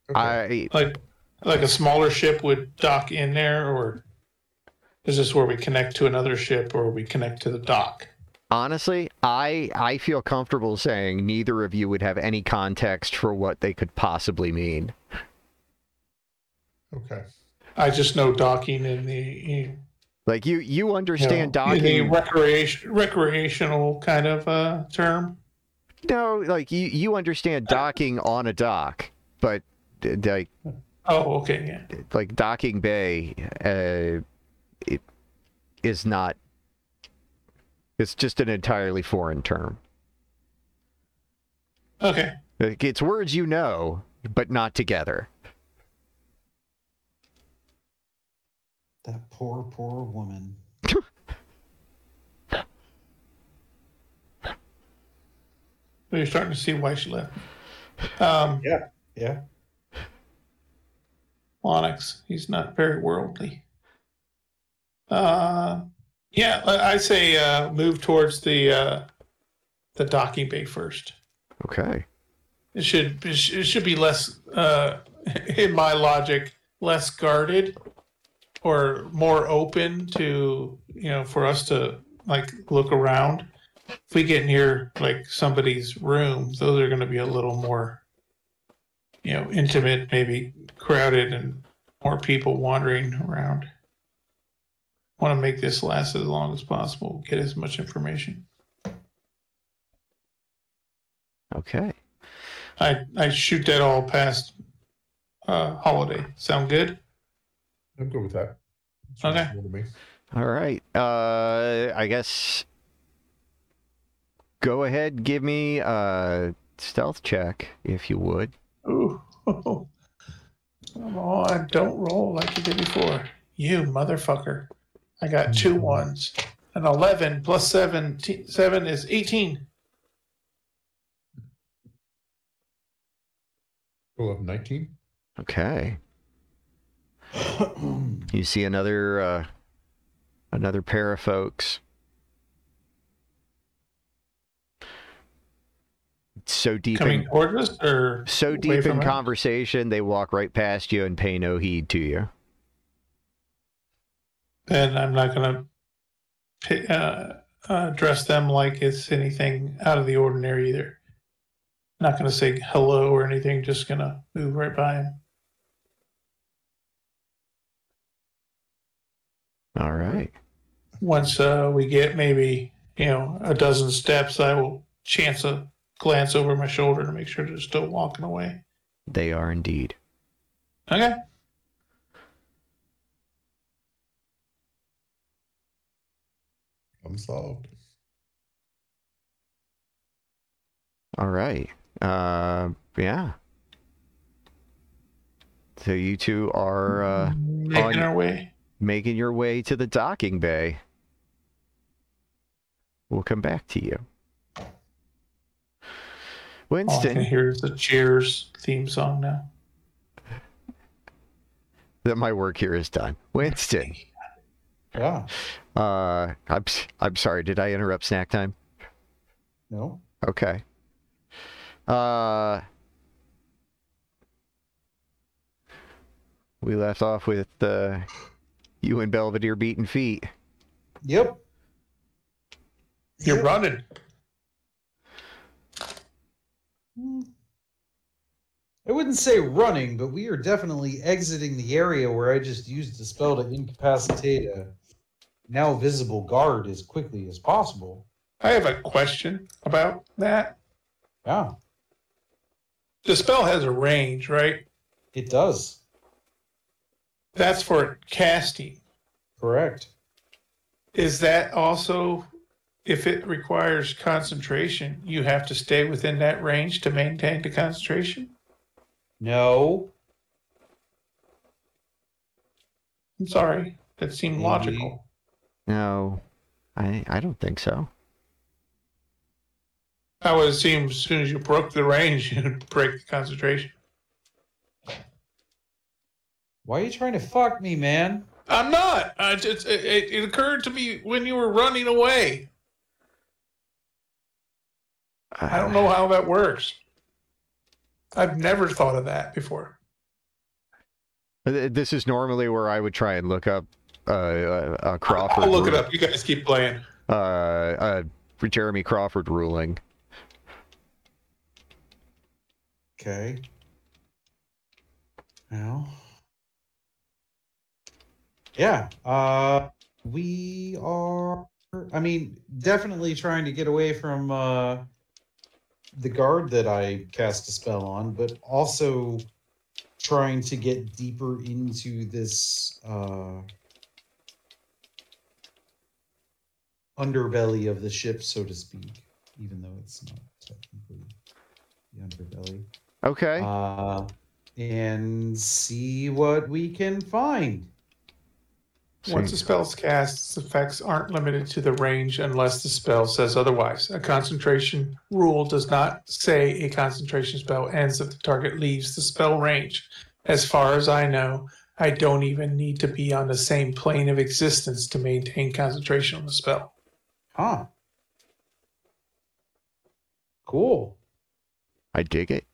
Okay. I Like, like a smaller ship would dock in there, or is this where we connect to another ship, or we connect to the dock? Honestly, I I feel comfortable saying neither of you would have any context for what they could possibly mean. okay. I just know docking in the Like you you know, understand the docking. recreation recreational kind of uh, term. No, like you you understand docking on a dock, but like Oh, okay, yeah. like docking bay uh it is not it's just an entirely foreign term Okay, Like, it's words you know but not together That poor, poor woman. you're starting to see why she left. Um, Yeah. Yeah. Onyx. He's not very worldly. Uh, yeah, I say uh, move towards the uh, the docking bay first. okay It should it it should be less, uh, in my logic, less guarded or more open to you know for us to like look around. If we get near like somebody's room, those are going to be a little more, you know, intimate, maybe crowded, and more people wandering around. Want to make this last as long as possible. Get as much information. okay I I shoot that all past uh holiday. Sound good? I'm good with that. It's Okay. reasonable to me. all right uh i guess go ahead give me a stealth check if you would Ooh. Come on, don't roll like you did before. You motherfucker. I got two ones. An eleven plus seven t- seven is eighteen. Roll up 19. okay you see another uh another pair of folks so deep Coming in towards us or so deep in from us? conversation they walk right past you and pay no heed to you then I'm not gonna uh, uh, address them like it's anything out of the ordinary either. Not gonna say hello or anything. Just gonna move right by him. all right once uh, we get maybe you know a dozen steps, I will chance a glance over my shoulder to make sure they're still walking away. they are indeed Okay. I'm solved. all right uh yeah so you two are uh Making on- our way. making your way to the docking bay. We'll come back to you. All I can Winston, hear is the Cheers theme song now. that my work here is done. Winston, Yeah. Uh, I'm s- I'm sorry. Did I interrupt snack time? No. Okay. Uh, we left off with uh, you and Belvedere beating feet. Yep. You're Yep. running. I wouldn't say running, but we are definitely exiting the area where I just used the spell to incapacitate a now visible guard as quickly as possible. I have a question about that. Yeah, The spell has a range, right? it does. That's for casting. Correct. Is that also, if it requires concentration, you have to stay within that range to maintain the concentration? No. I'm sorry. That seemed logical. No, I I don't think so. I would seem as soon as you broke the range, you'd break the concentration. Why are you trying to fuck me, man? I'm not. I just it, it, it occurred to me when you were running away. I don't know how that works. I've never thought of that before. Uh, This is normally where I would try and look up uh, uh, uh, Crawford. I'll look it up. You guys keep playing. Uh, uh, for Jeremy Crawford ruling. Okay. Now. Yeah. Uh we are I mean, definitely trying to get away from uh the guard that I cast a spell on, but also trying to get deeper into this uh underbelly of the ship, so to speak, even though it's not technically the underbelly Okay. uh, and see what we can find. Once a spell's cast, its effects aren't limited to the range unless the spell says otherwise. A concentration rule does not say a concentration spell ends if the target leaves the spell range. As far as I know, I don't even need to be on the same plane of existence to maintain concentration on the spell. Huh. Cool. I dig it.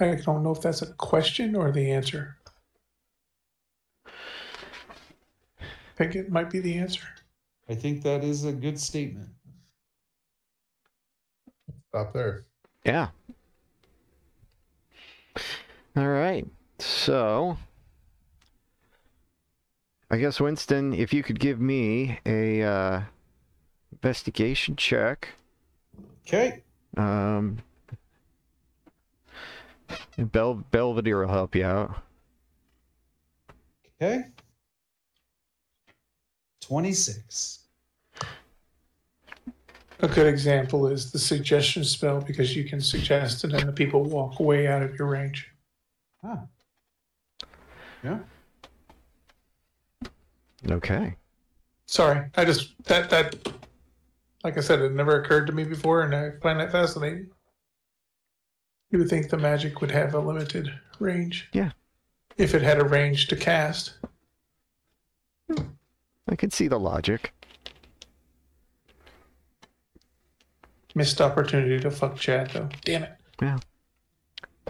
I don't know if that's a question or the answer. I think it might be the answer. I think that is a good statement. Stop there. Yeah. All right. So, I guess Winston, if you could give me a uh, investigation check. Okay. Um, and Bel- Belvedere will help you out. Okay. 26. A good example is the suggestion spell because you can suggest it and the people walk way out of your range. Huh. Yeah. Okay. Sorry, I just that that like I said, it never occurred to me before, and I find that fascinating. You would think the magic would have a limited range. Yeah. If it had a range to cast. Hmm. I can see the logic. Missed opportunity to fuck Chad though. Damn it. Yeah.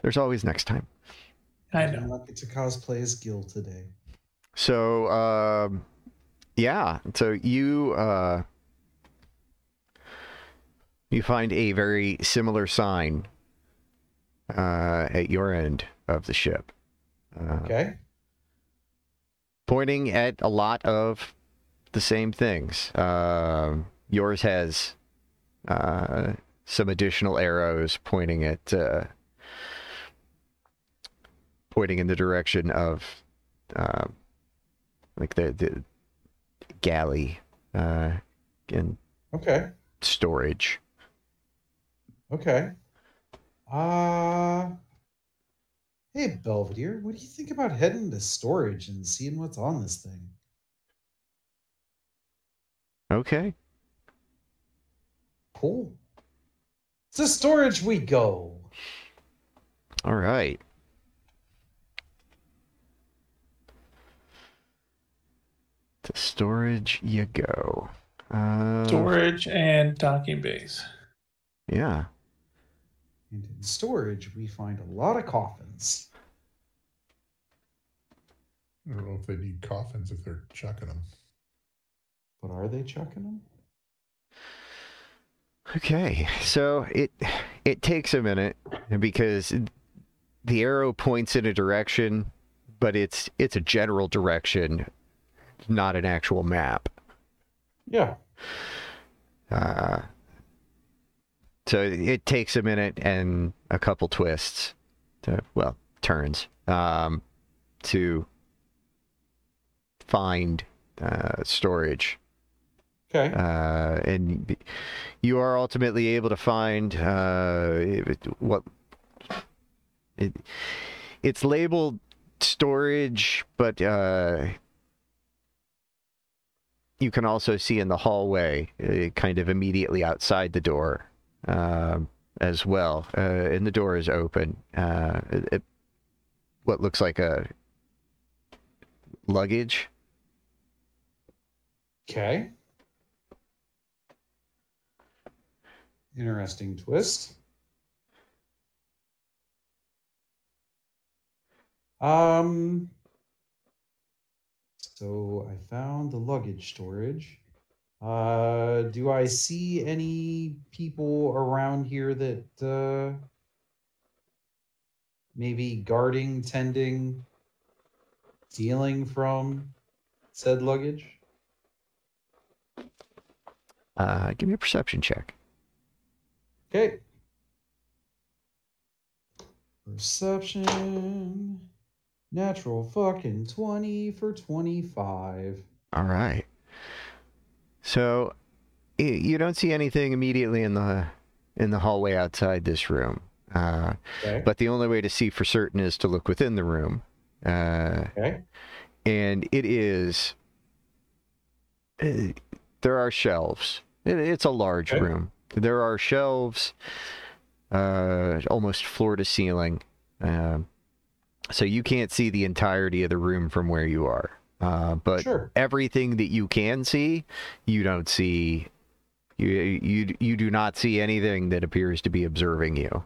There's always next time. I did know. not get to cosplay as Gil today. So, um, yeah. So you uh, you find a very similar sign uh, at your end of the ship, uh, Okay. pointing at a lot of the same things. Um yours has uh, some additional arrows pointing at uh, pointing in the direction of uh, like the the galley uh, and Okay. storage. Okay. Uh Hey Belvedere, what do you think about heading to storage and seeing what's on this thing? Okay. Cool. To storage we go. All right. To storage you go. Uh, Storage and docking bays. Yeah. And in storage we find a lot of coffins. I don't know if they need coffins if they're chucking them. But are they chucking them? Okay, so it it takes a minute because the arrow points in a direction, but it's it's a general direction, not an actual map. Yeah. Uh, so it takes a minute and a couple twists, to well turns, um, to find uh, storage Okay. uh, and you are ultimately able to find uh, what it, it's labeled storage, but uh, you can also see in the hallway, uh, kind of immediately outside the door, um, as well. Uh, and the door is open. Uh, it, it what looks like a luggage. Okay. Interesting twist. Um. So I found the luggage storage. Uh, do I see any people around here that uh, maybe guarding, tending, stealing from said luggage? Uh, give me a perception check. Okay. Perception. Natural fucking 20 for 25. All right. So you don't see anything immediately in the in the hallway outside this room. Uh, Okay. but the only way to see for certain is to look within the room. Uh, okay. and it is uh, there are shelves it, it's a large Okay. room there are shelves uh, almost floor to ceiling um, so you can't see the entirety of the room from where you are uh, but Sure. everything that you can see you don't see you, you you do not see anything that appears to be observing you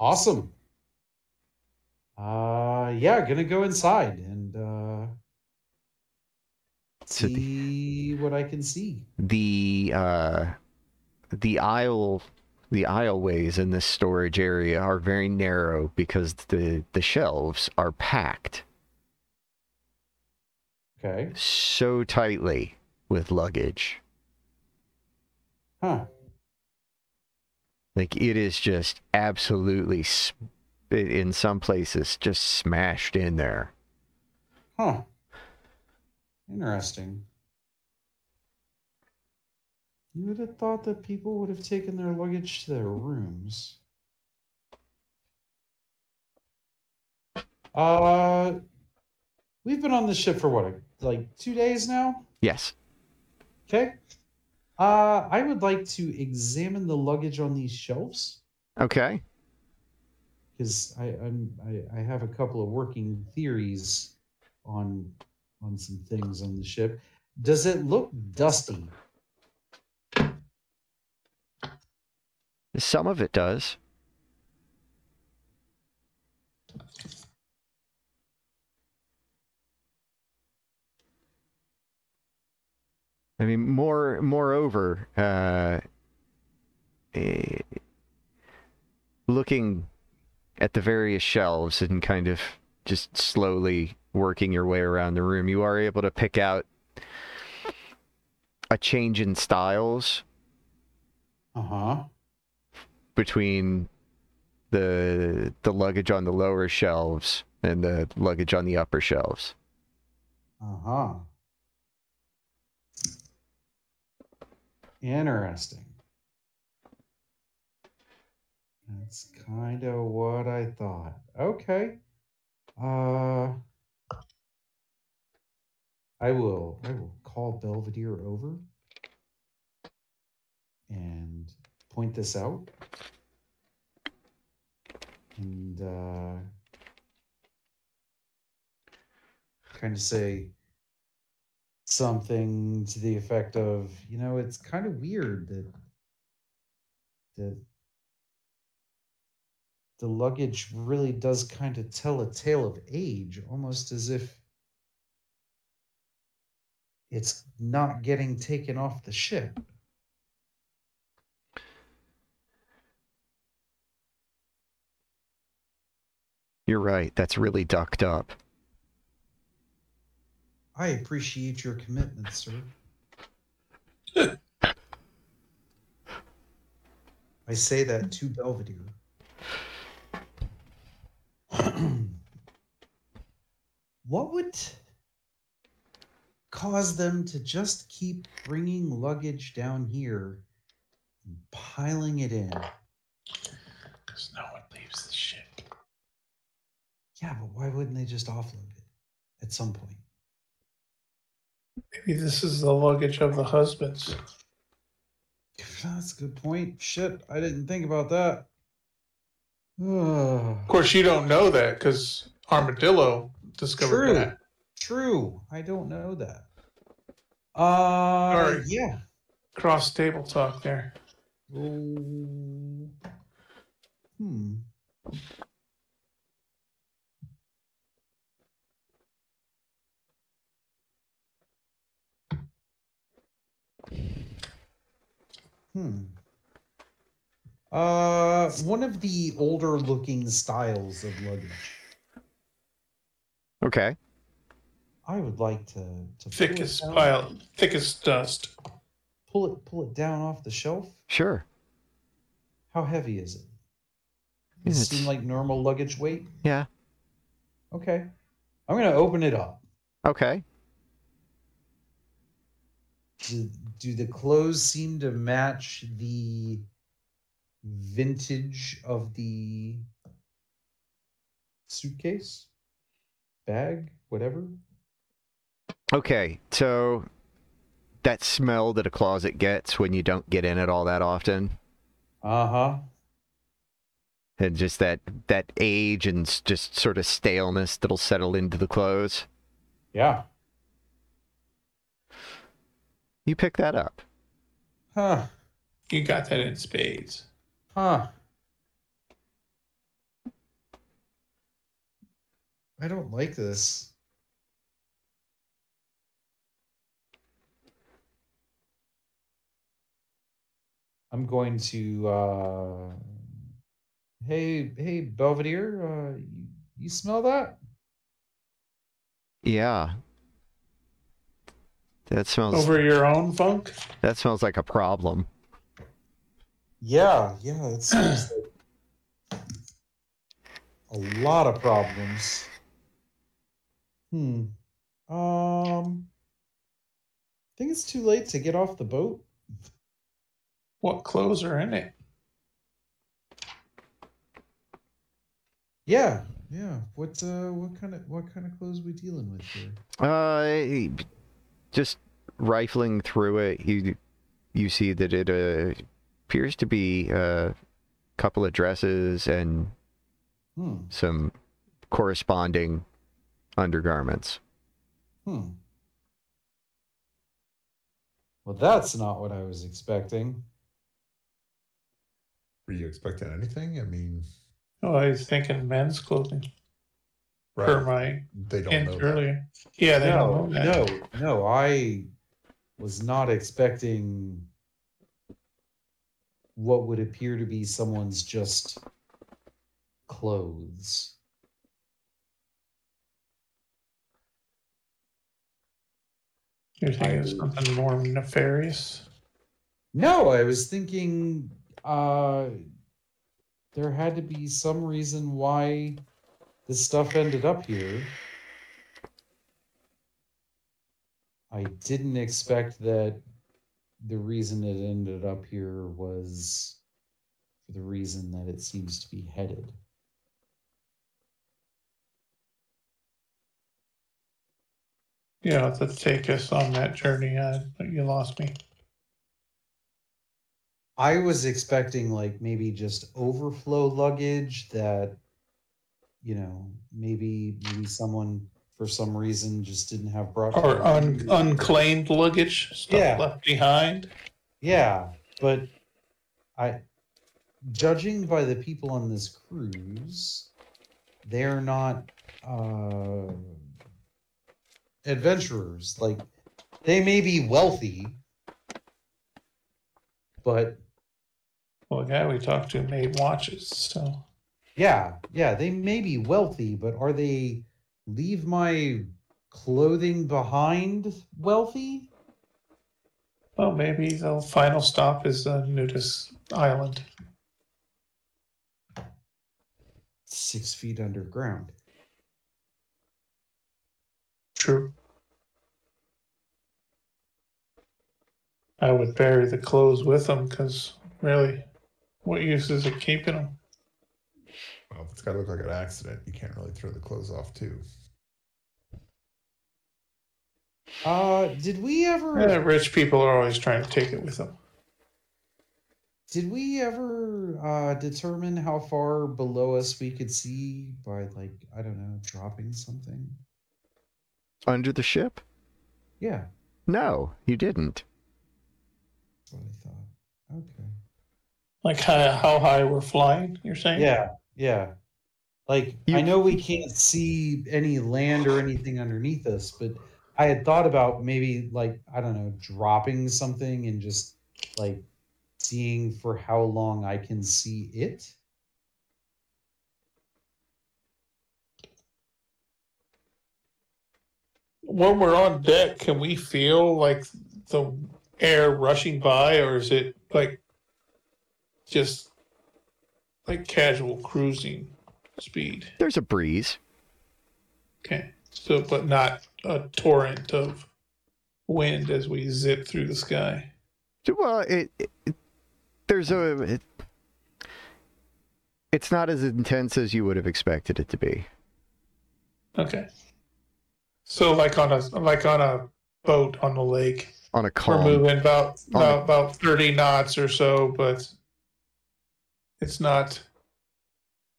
Awesome. Uh yeah, gonna go inside and uh So the- see what I can see. the uh the aisle the aisleways in this storage area are very narrow because the the shelves are packed Okay. so tightly with luggage Huh. like it is just absolutely s- in some places just smashed in there Huh. Interesting. You would have thought that people would have taken their luggage to their rooms. Uh, we've been on this ship for what, like two days now? yes Okay. Uh, I would like to examine the luggage on these shelves okay because I, I'm I, I have a couple of working theories on on some things on the ship. Does it look dusty? Some of it does I mean, more moreover, uh, eh, looking at the various shelves and kind of just slowly working your way around the room, you are able to pick out a change in styles Uh huh. Between the the luggage on the lower shelves and the luggage on the upper shelves. Uh huh. Interesting. That's kind of what I thought. Okay. Uh I will I will call Belvedere over and point this out. And uh kind of say something to the effect of, you know, it's kind of weird that that the luggage really does kind of tell a tale of age, almost as if it's not getting taken off the ship. You're right. That's really ducked up. I appreciate your commitment, sir. I say that to Belvedere. what would cause them to just keep bringing luggage down here and piling it in? Because no one leaves the ship. Yeah, but why wouldn't they just offload it at some point? Maybe this is the luggage of the husbands. That's a good point. Shit, I didn't think about that. Of course, you don't know that because Armadillo discovered True. that. True. I don't know that. Uh, Sorry. yeah. Cross table talk there. Oh. Hmm. Hmm. Uh, one of the older looking styles of luggage. Okay. I would like to, to Thick pull it as down- pile, thick as dust. Pull it, pull it down off the shelf. Sure. How heavy is it? Does it It's- seem like normal luggage weight? Yeah. Okay. I'm gonna open it up. Okay. Do, do the clothes seem to match the vintage of the suitcase, bag, whatever? Okay. So that smell that a closet gets when you don't get in it all that often, Uh huh. and just that that age and just sort of staleness that'll settle into the clothes. Yeah. You pick that up. Huh. You got that in spades. Huh. I don't like this. I'm going to uh Hey, hey Belvedere, uh you, you smell that? Yeah. That smells. Over your own funk? That smells like a problem. Yeah, yeah, it seems like a lot of problems. Hmm. Um I think it's too late to get off the boat. What clothes are in it? Yeah, yeah. What uh what kind of what kind of clothes we dealing with here? Uh, just rifling through it, you you see that it uh, appears to be a couple of dresses and Hmm. some corresponding undergarments. Hmm. Well, that's not what I was expecting. Were you expecting anything? I mean, Oh, I was thinking men's clothing. Right, Per my they don't hint know that. earlier. Yeah, they no, don't know that. no, no. I was not expecting what would appear to be someone's just clothes. You're thinking I- something more nefarious. No, I was thinking uh there had to be some reason why this stuff ended up here. I didn't expect that the reason it ended up here was for the reason that it seems to be headed. Yeah, to take us on that journey. Uh, you lost me. I was expecting like maybe just overflow luggage that you know, maybe maybe someone for some reason just didn't have brought Or un- unclaimed luggage, stuff Yeah. left behind. Yeah, but I judging by the people on this cruise, they're not uh adventurers. Like they may be wealthy, but Well, the guy we talked to made watches, so yeah, yeah, they may be wealthy, but are they leave my clothing behind wealthy? well, maybe the final stop is uh, the nudist island. Six feet underground. True. I would bury the clothes with them because really, what use is it keeping them? Well, if it's got to look like an accident, you can't really throw the clothes off too. Uh, did we ever? Yeah, rich people are always trying to take it with them. did we ever uh, determine how far below us we could see by like I don't know dropping something? Under the ship? Yeah, No, you didn't. that's what I thought. Okay. Like how, how high we're flying, you're saying? Yeah, yeah. Like You- I know we can't see any land or anything underneath us, but I had thought about maybe like I don't know, dropping something and just like seeing for how long I can see it. When we're on deck, can we feel like the air rushing by, or is it like just like casual cruising speed? There's a breeze. Okay. So, but not a torrent of wind as we zip through the sky. Well, it, it there's a it, it's not as intense as you would have expected it to be. Okay. So, like on a like on a boat on the lake, On a we're moving about On a- about, about thirty knots or so, but it's not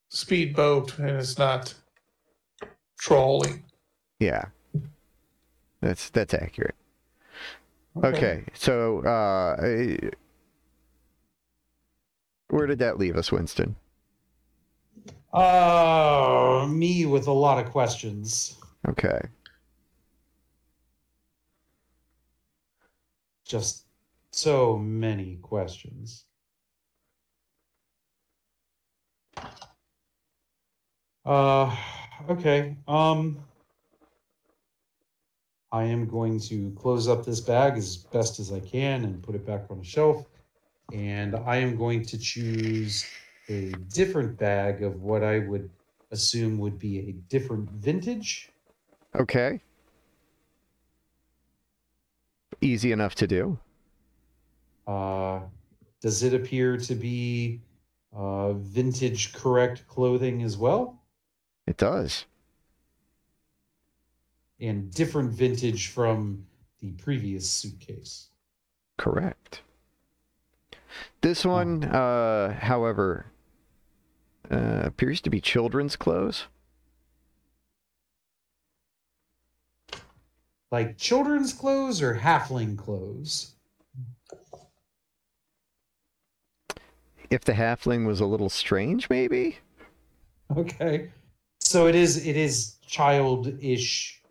speedboat and it's not trolling. yeah, that's that's accurate. Okay, so uh, where did that leave us, Winston? Uh, me with a lot of questions. Okay, Just so many questions. Uh, okay. Um, I am going to close up this bag as best as I can and put it back on the shelf. And I am going to choose a different bag of what I would assume would be a different vintage. okay, easy enough to do. Uh, does it appear to be uh, vintage correct clothing as well? It does. And different vintage from the previous suitcase. Correct. This one, uh, however, uh, appears to be children's clothes. Like children's clothes or halfling clothes? If the halfling was a little strange, maybe. Okay. So it is it is childish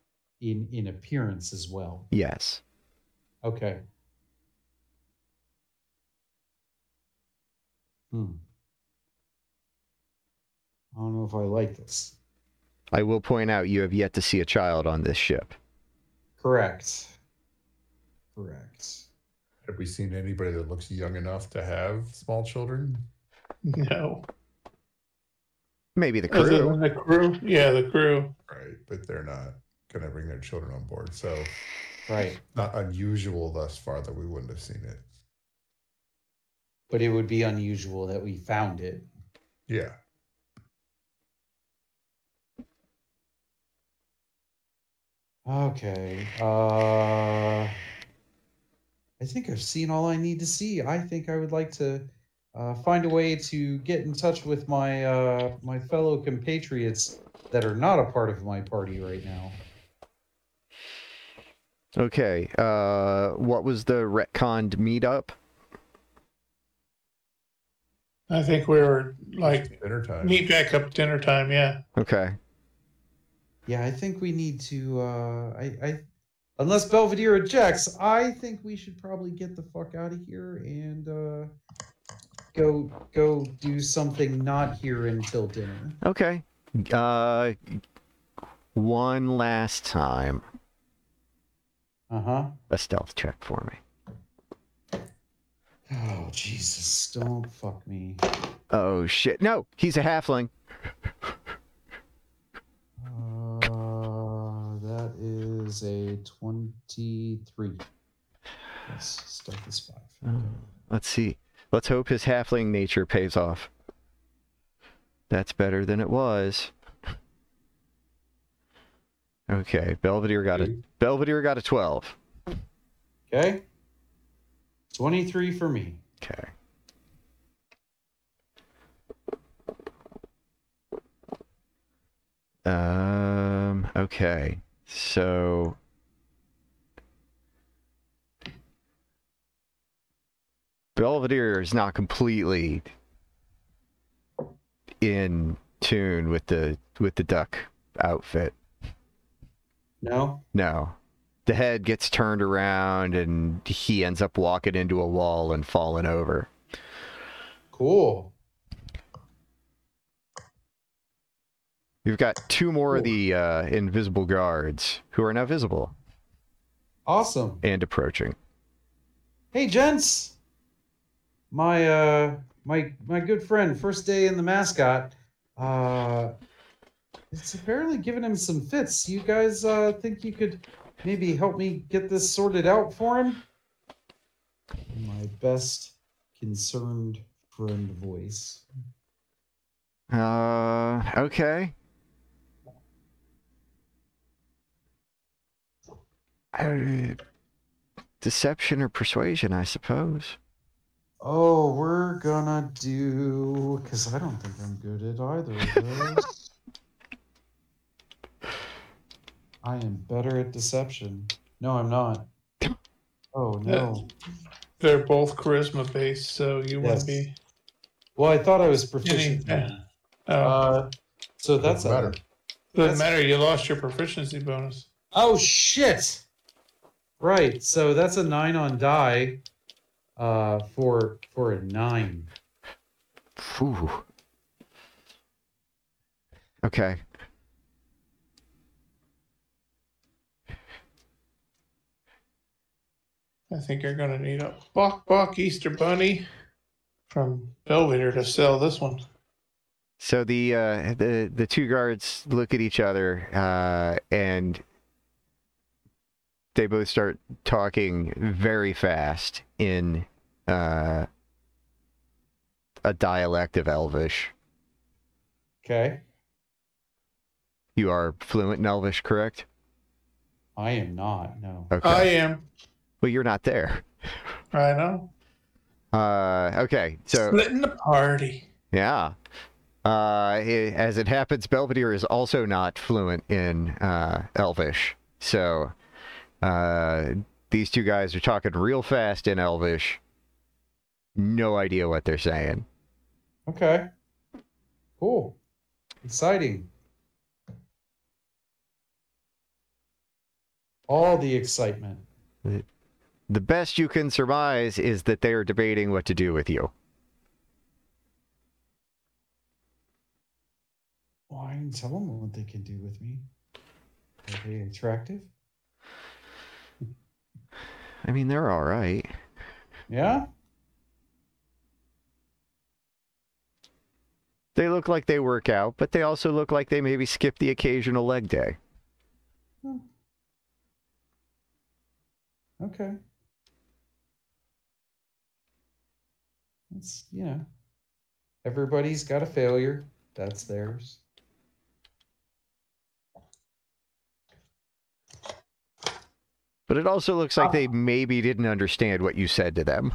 in in appearance as well. Yes. Okay. Hmm. I don't know if I like this. I will point out you have yet to see a child on this ship. Correct. Correct. Have we seen anybody that looks young enough to have small children? No. Maybe the crew. the crew? Yeah, the crew. Right, but they're not going to bring their children on board. So Right. not unusual thus far that we wouldn't have seen it. But it would be unusual that we found it. Yeah. Okay. Uh I think I've seen all I need to see. I think I would like to uh, find a way to get in touch with my uh, my fellow compatriots that are not a part of my party right now. Okay. Uh, what was the retconned meetup? I think we were like dinner time. meet back up dinner time. Yeah. Okay. Yeah, I think we need to. Uh, I, I, unless Belvedere objects, I think we should probably get the fuck out of here and uh, go go do something not here until dinner. Okay. Uh, one last time. Uh huh. A stealth check for me. Oh Jesus! Don't fuck me. Oh shit! No, he's a halfling. Uh, that is is a 23. Yes, stealth is five. Okay. Let's see. Let's hope his halfling nature pays off. That's better than it was. Okay, Belvedere got a Belvedere got a 12. Okay. 23 for me. Okay. Um, okay. So. Belvedere is not completely in tune with the with the duck outfit. No. No. The head gets turned around and he ends up walking into a wall and falling over. Cool. You've got two more of the uh, invisible guards who are now visible Awesome. and approaching. Hey, gents. My uh, my my good friend, first day in the mascot. Uh, it's apparently giving him some fits. You guys uh think you could maybe help me get this sorted out for him? In my best concerned friend voice. Uh, okay. Uh, deception or persuasion, I suppose. Oh, we're gonna do because I don't think I'm good at either of those. I am better at deception. No, I'm not. Oh no. They're both charisma based, so you Yes. wouldn't be. Well, I thought I was proficient. in- uh, Uh, so that's Doesn't a, matter. doesn't matter. You lost your proficiency bonus. Oh shit! Right. So that's a nine on die. Uh, for for a nine. Phew. Okay. I think you're gonna need a Bok Bok Easter Bunny from Belvedere to sell this one. So the uh, the the two guards look at each other uh, and they both start talking very fast in uh, a dialect of Elvish. Okay. You are fluent in Elvish, correct? I am not. No. Okay. I am. well, you're not there. I know. Uh, okay. So Splitting the party. Yeah. Uh, i- as it happens, Belvedere is also not fluent in uh, Elvish. So uh, these two guys are talking real fast in Elvish. No idea what they're saying. Okay. Cool. Exciting. All the excitement. The best you can surmise is that they are debating what to do with you. Well, I didn't tell them what they can do with me. Are they attractive? I mean, they're all right. Yeah? They look like they work out, but they also look like they maybe skip the occasional leg day. Hmm. Okay. It's, you know, everybody's got a failure. That's theirs. But it also looks like they maybe didn't understand what you said to them.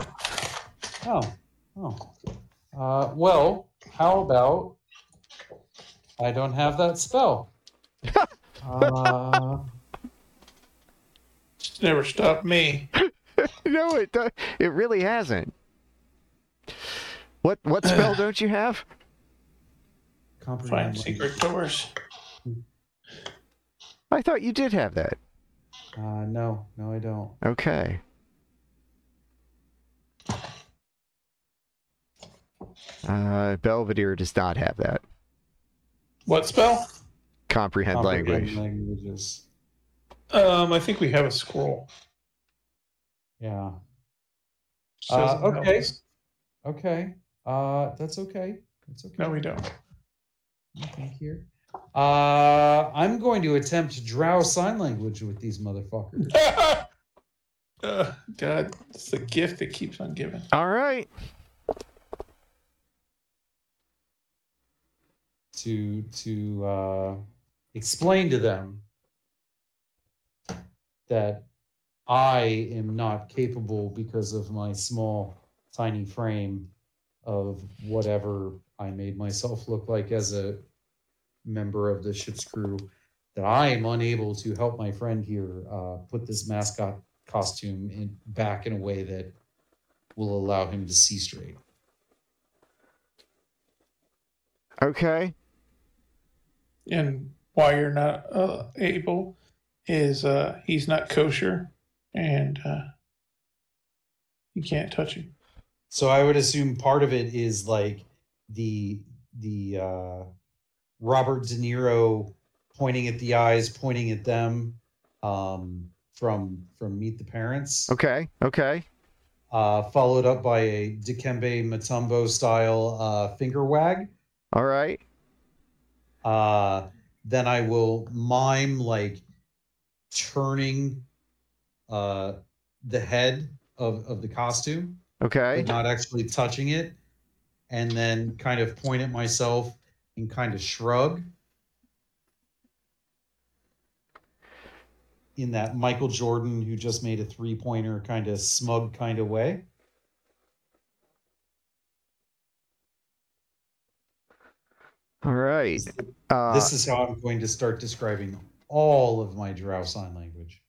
Oh, oh. Uh, well, how about I don't have that spell? uh, It's never stopped me. no, it do- it really hasn't. What what spell don't you have? Find secret doors. I thought you did have that. Uh, no, no, I don't. Okay. Uh, Belvedere does not have that. What spell? Comprehend, Comprehend language. languages. Um, I think we have a scroll. Yeah. Uh, okay. Okay. Uh, that's okay. That's okay. No, we don't. Nothing here. Uh, I'm going to attempt to drow sign language with these motherfuckers. uh, God, it's the gift that keeps on giving. All right. to to uh, explain to them that I am not capable because of my small, tiny frame of whatever I made myself look like as a member of the ship's crew that I am unable to help my friend here uh, put this mascot costume in, back in a way that will allow him to see straight. Okay. And why you're not uh, able is uh, he's not kosher and uh, you can't touch him. So I would assume part of it is like the the uh, Robert De Niro pointing at the eyes, pointing at them um, from from Meet the Parents. Okay. Okay. uh, followed up by a Dikembe Mutombo style uh, finger wag. All right. Uh, then I will mime like turning uh, the head of, of the costume, Okay. but not actually touching it, and then kind of point at myself and kind of shrug. In that Michael Jordan, who just made a three pointer kind of smug kind of way. All right. Uh, this is how I'm going to start describing all of my Drow sign language.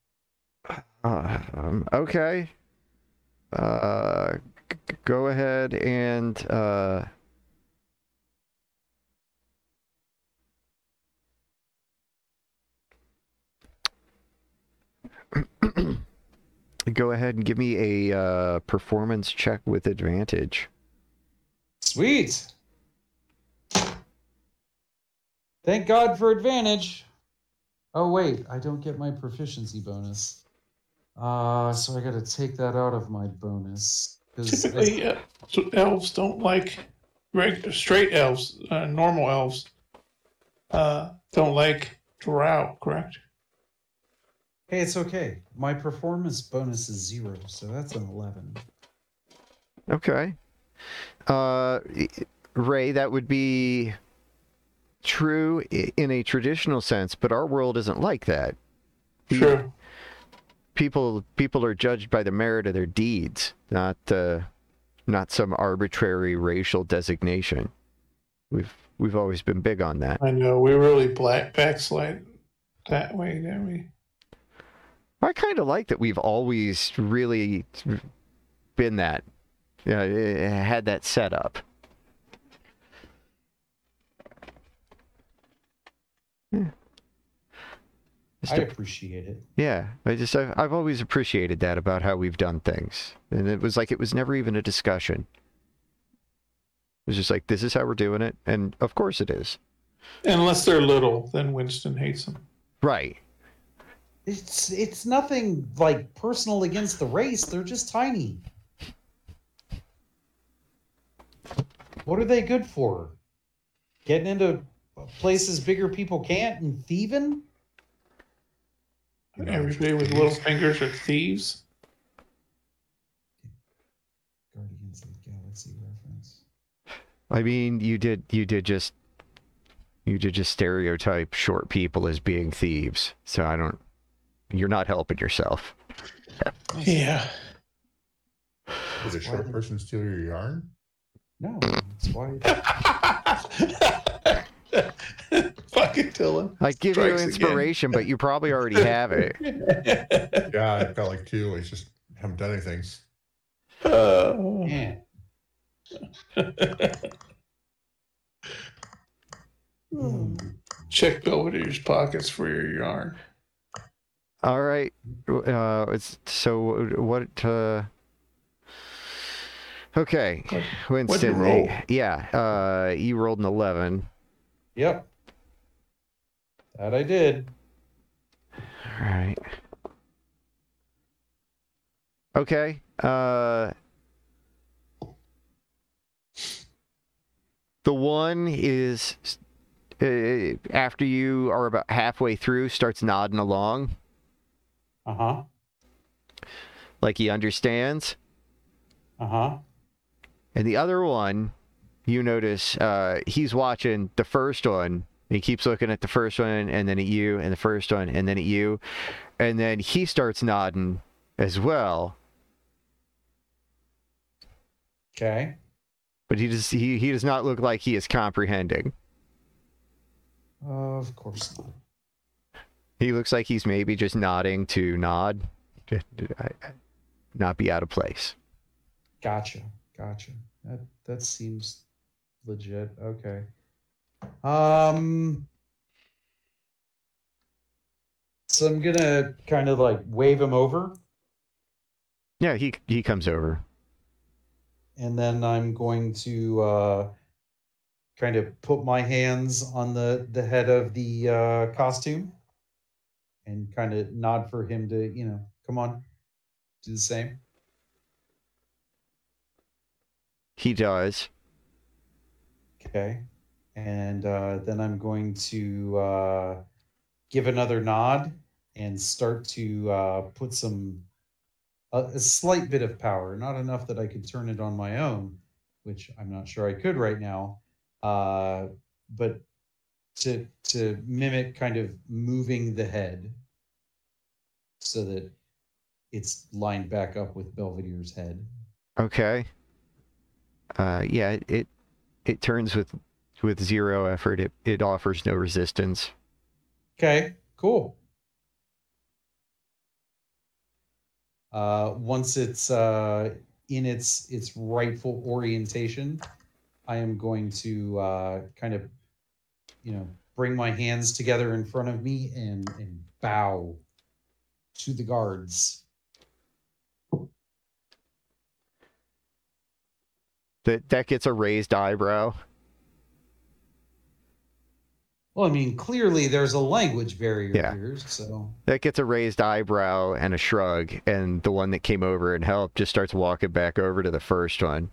uh, um, okay. Uh, g- go ahead and go ahead and give me a uh, performance check with advantage. Sweet. Thank God for advantage. Oh wait, I don't get my proficiency bonus. Uh, so I got to take that out of my bonus because Typically, uh, so elves don't like reg- straight elves, uh, normal elves, uh, don't like drow, correct? Hey, it's okay. My performance bonus is zero, so that's an eleven. Okay. Uh, Ray, that would be true in a traditional sense, but our world isn't like that. The- True. People people are judged by the merit of their deeds, not uh, not some arbitrary racial designation. We've we've always been big on that. I know. We really black backslide that way, didn't we? I kind of like that we've always really been that. Yeah, eh, had that set up. Yeah. Just I a- appreciate it. yeah, I just I've, I've always appreciated that about how we've done things, and it was like it was never even a discussion. It was just like this is how we're doing it, and of course it is. Unless they're little, then Winston hates them. Right. It's it's nothing like personal against the race. They're just tiny. What are they good for? Getting into places bigger people can't and thieving? You know, Everybody with little fingers are thieves. Guardians of the Galaxy reference. I mean, you did you did just you did just stereotype short people as being thieves. So I don't. You're not helping yourself. Yeah. Does a short person steal your yarn? No, that's why. Fucking Dylan. I give you Strikes again. inspiration, but you probably already have it. Yeah, I felt like two. I just haven't done anything. Oh. Yeah. Hmm. Check Belvedere's pockets for your yarn. All right. Uh, it's so what? Uh, okay, Winston. roll? eh, Yeah. Uh, you rolled an eleven. Yep. That I did. All right. Okay. Uh, the one is uh, after you are about halfway through, starts nodding along Uh huh. like he understands. Uh huh. And the other one, you notice uh, he's watching the first one. He keeps looking at the first one, and then at you, and the first one, and then at you, and then he starts nodding as well. Okay. But he does he, he does not look like he is comprehending. Of course not. He looks like he's maybe just nodding to nod, to- to- I- I- not be out of place. Gotcha. Gotcha. That that seems legit. Okay. Um so I'm gonna kind of like wave him over Yeah, he he comes over. and then I'm going to uh kind of put my hands on the the head of the uh costume and kind of nod for him to, you know, come on, do the same. He does. Okay. And uh, then I'm going to uh, give another nod and start to uh, put some, a, a slight bit of power, not enough that I could turn it on my own, which I'm not sure I could right now, uh, but to to mimic kind of moving the head so that it's lined back up with Belvedere's head. Okay. Uh, yeah, it, it turns with with zero effort. It it offers no resistance. Okay, cool. Uh, once it's uh, in its its rightful orientation, I am going to uh, kind of, you know, bring my hands together in front of me and and bow to the guards. That that gets a raised eyebrow. Well, I mean, clearly there's a language barrier Yeah. here, so That gets a raised eyebrow and a shrug, and the one that came over and helped just starts walking back over to the first one.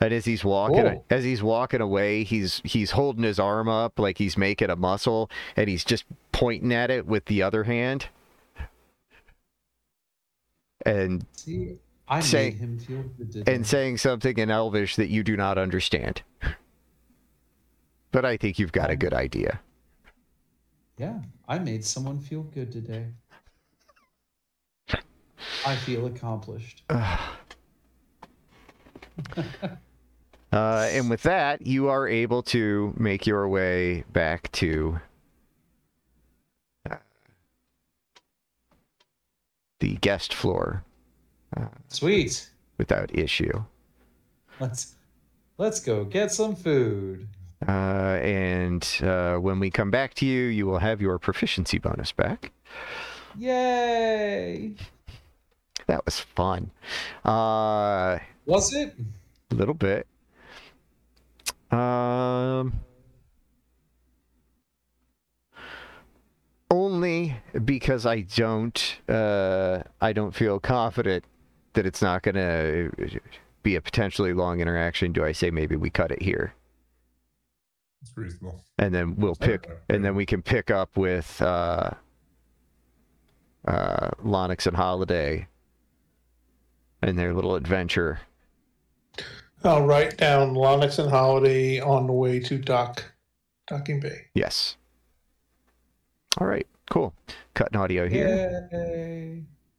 And as he's walking, Cool. as he's walking away, he's he's holding his arm up like he's making a muscle, and he's just pointing at it with the other hand. And see, I Say- made him feel good. today. and saying something in Elvish that you do not understand. But I think you've got a good idea. Yeah, I made someone feel good today. I feel accomplished. Uh, and with that, you are able to make your way back to uh, the guest floor Sweet. without issue. Let's let's go get some food. Uh, and uh, when we come back to you, you will have your proficiency bonus back. Yay! That was fun. Uh, Was it? a little bit. Um, only because I don't, uh, I don't feel confident that it's not going to be a potentially long interaction. Do I say maybe we cut it here, It's reasonable. and then we'll pick, and then we can pick up with uh, uh, Lonix and Holiday and their little adventure. I'll write down Lonix and Holiday on the way to Dock, Docking Bay. Yes. All right. Cool. Cutting audio here. Yay!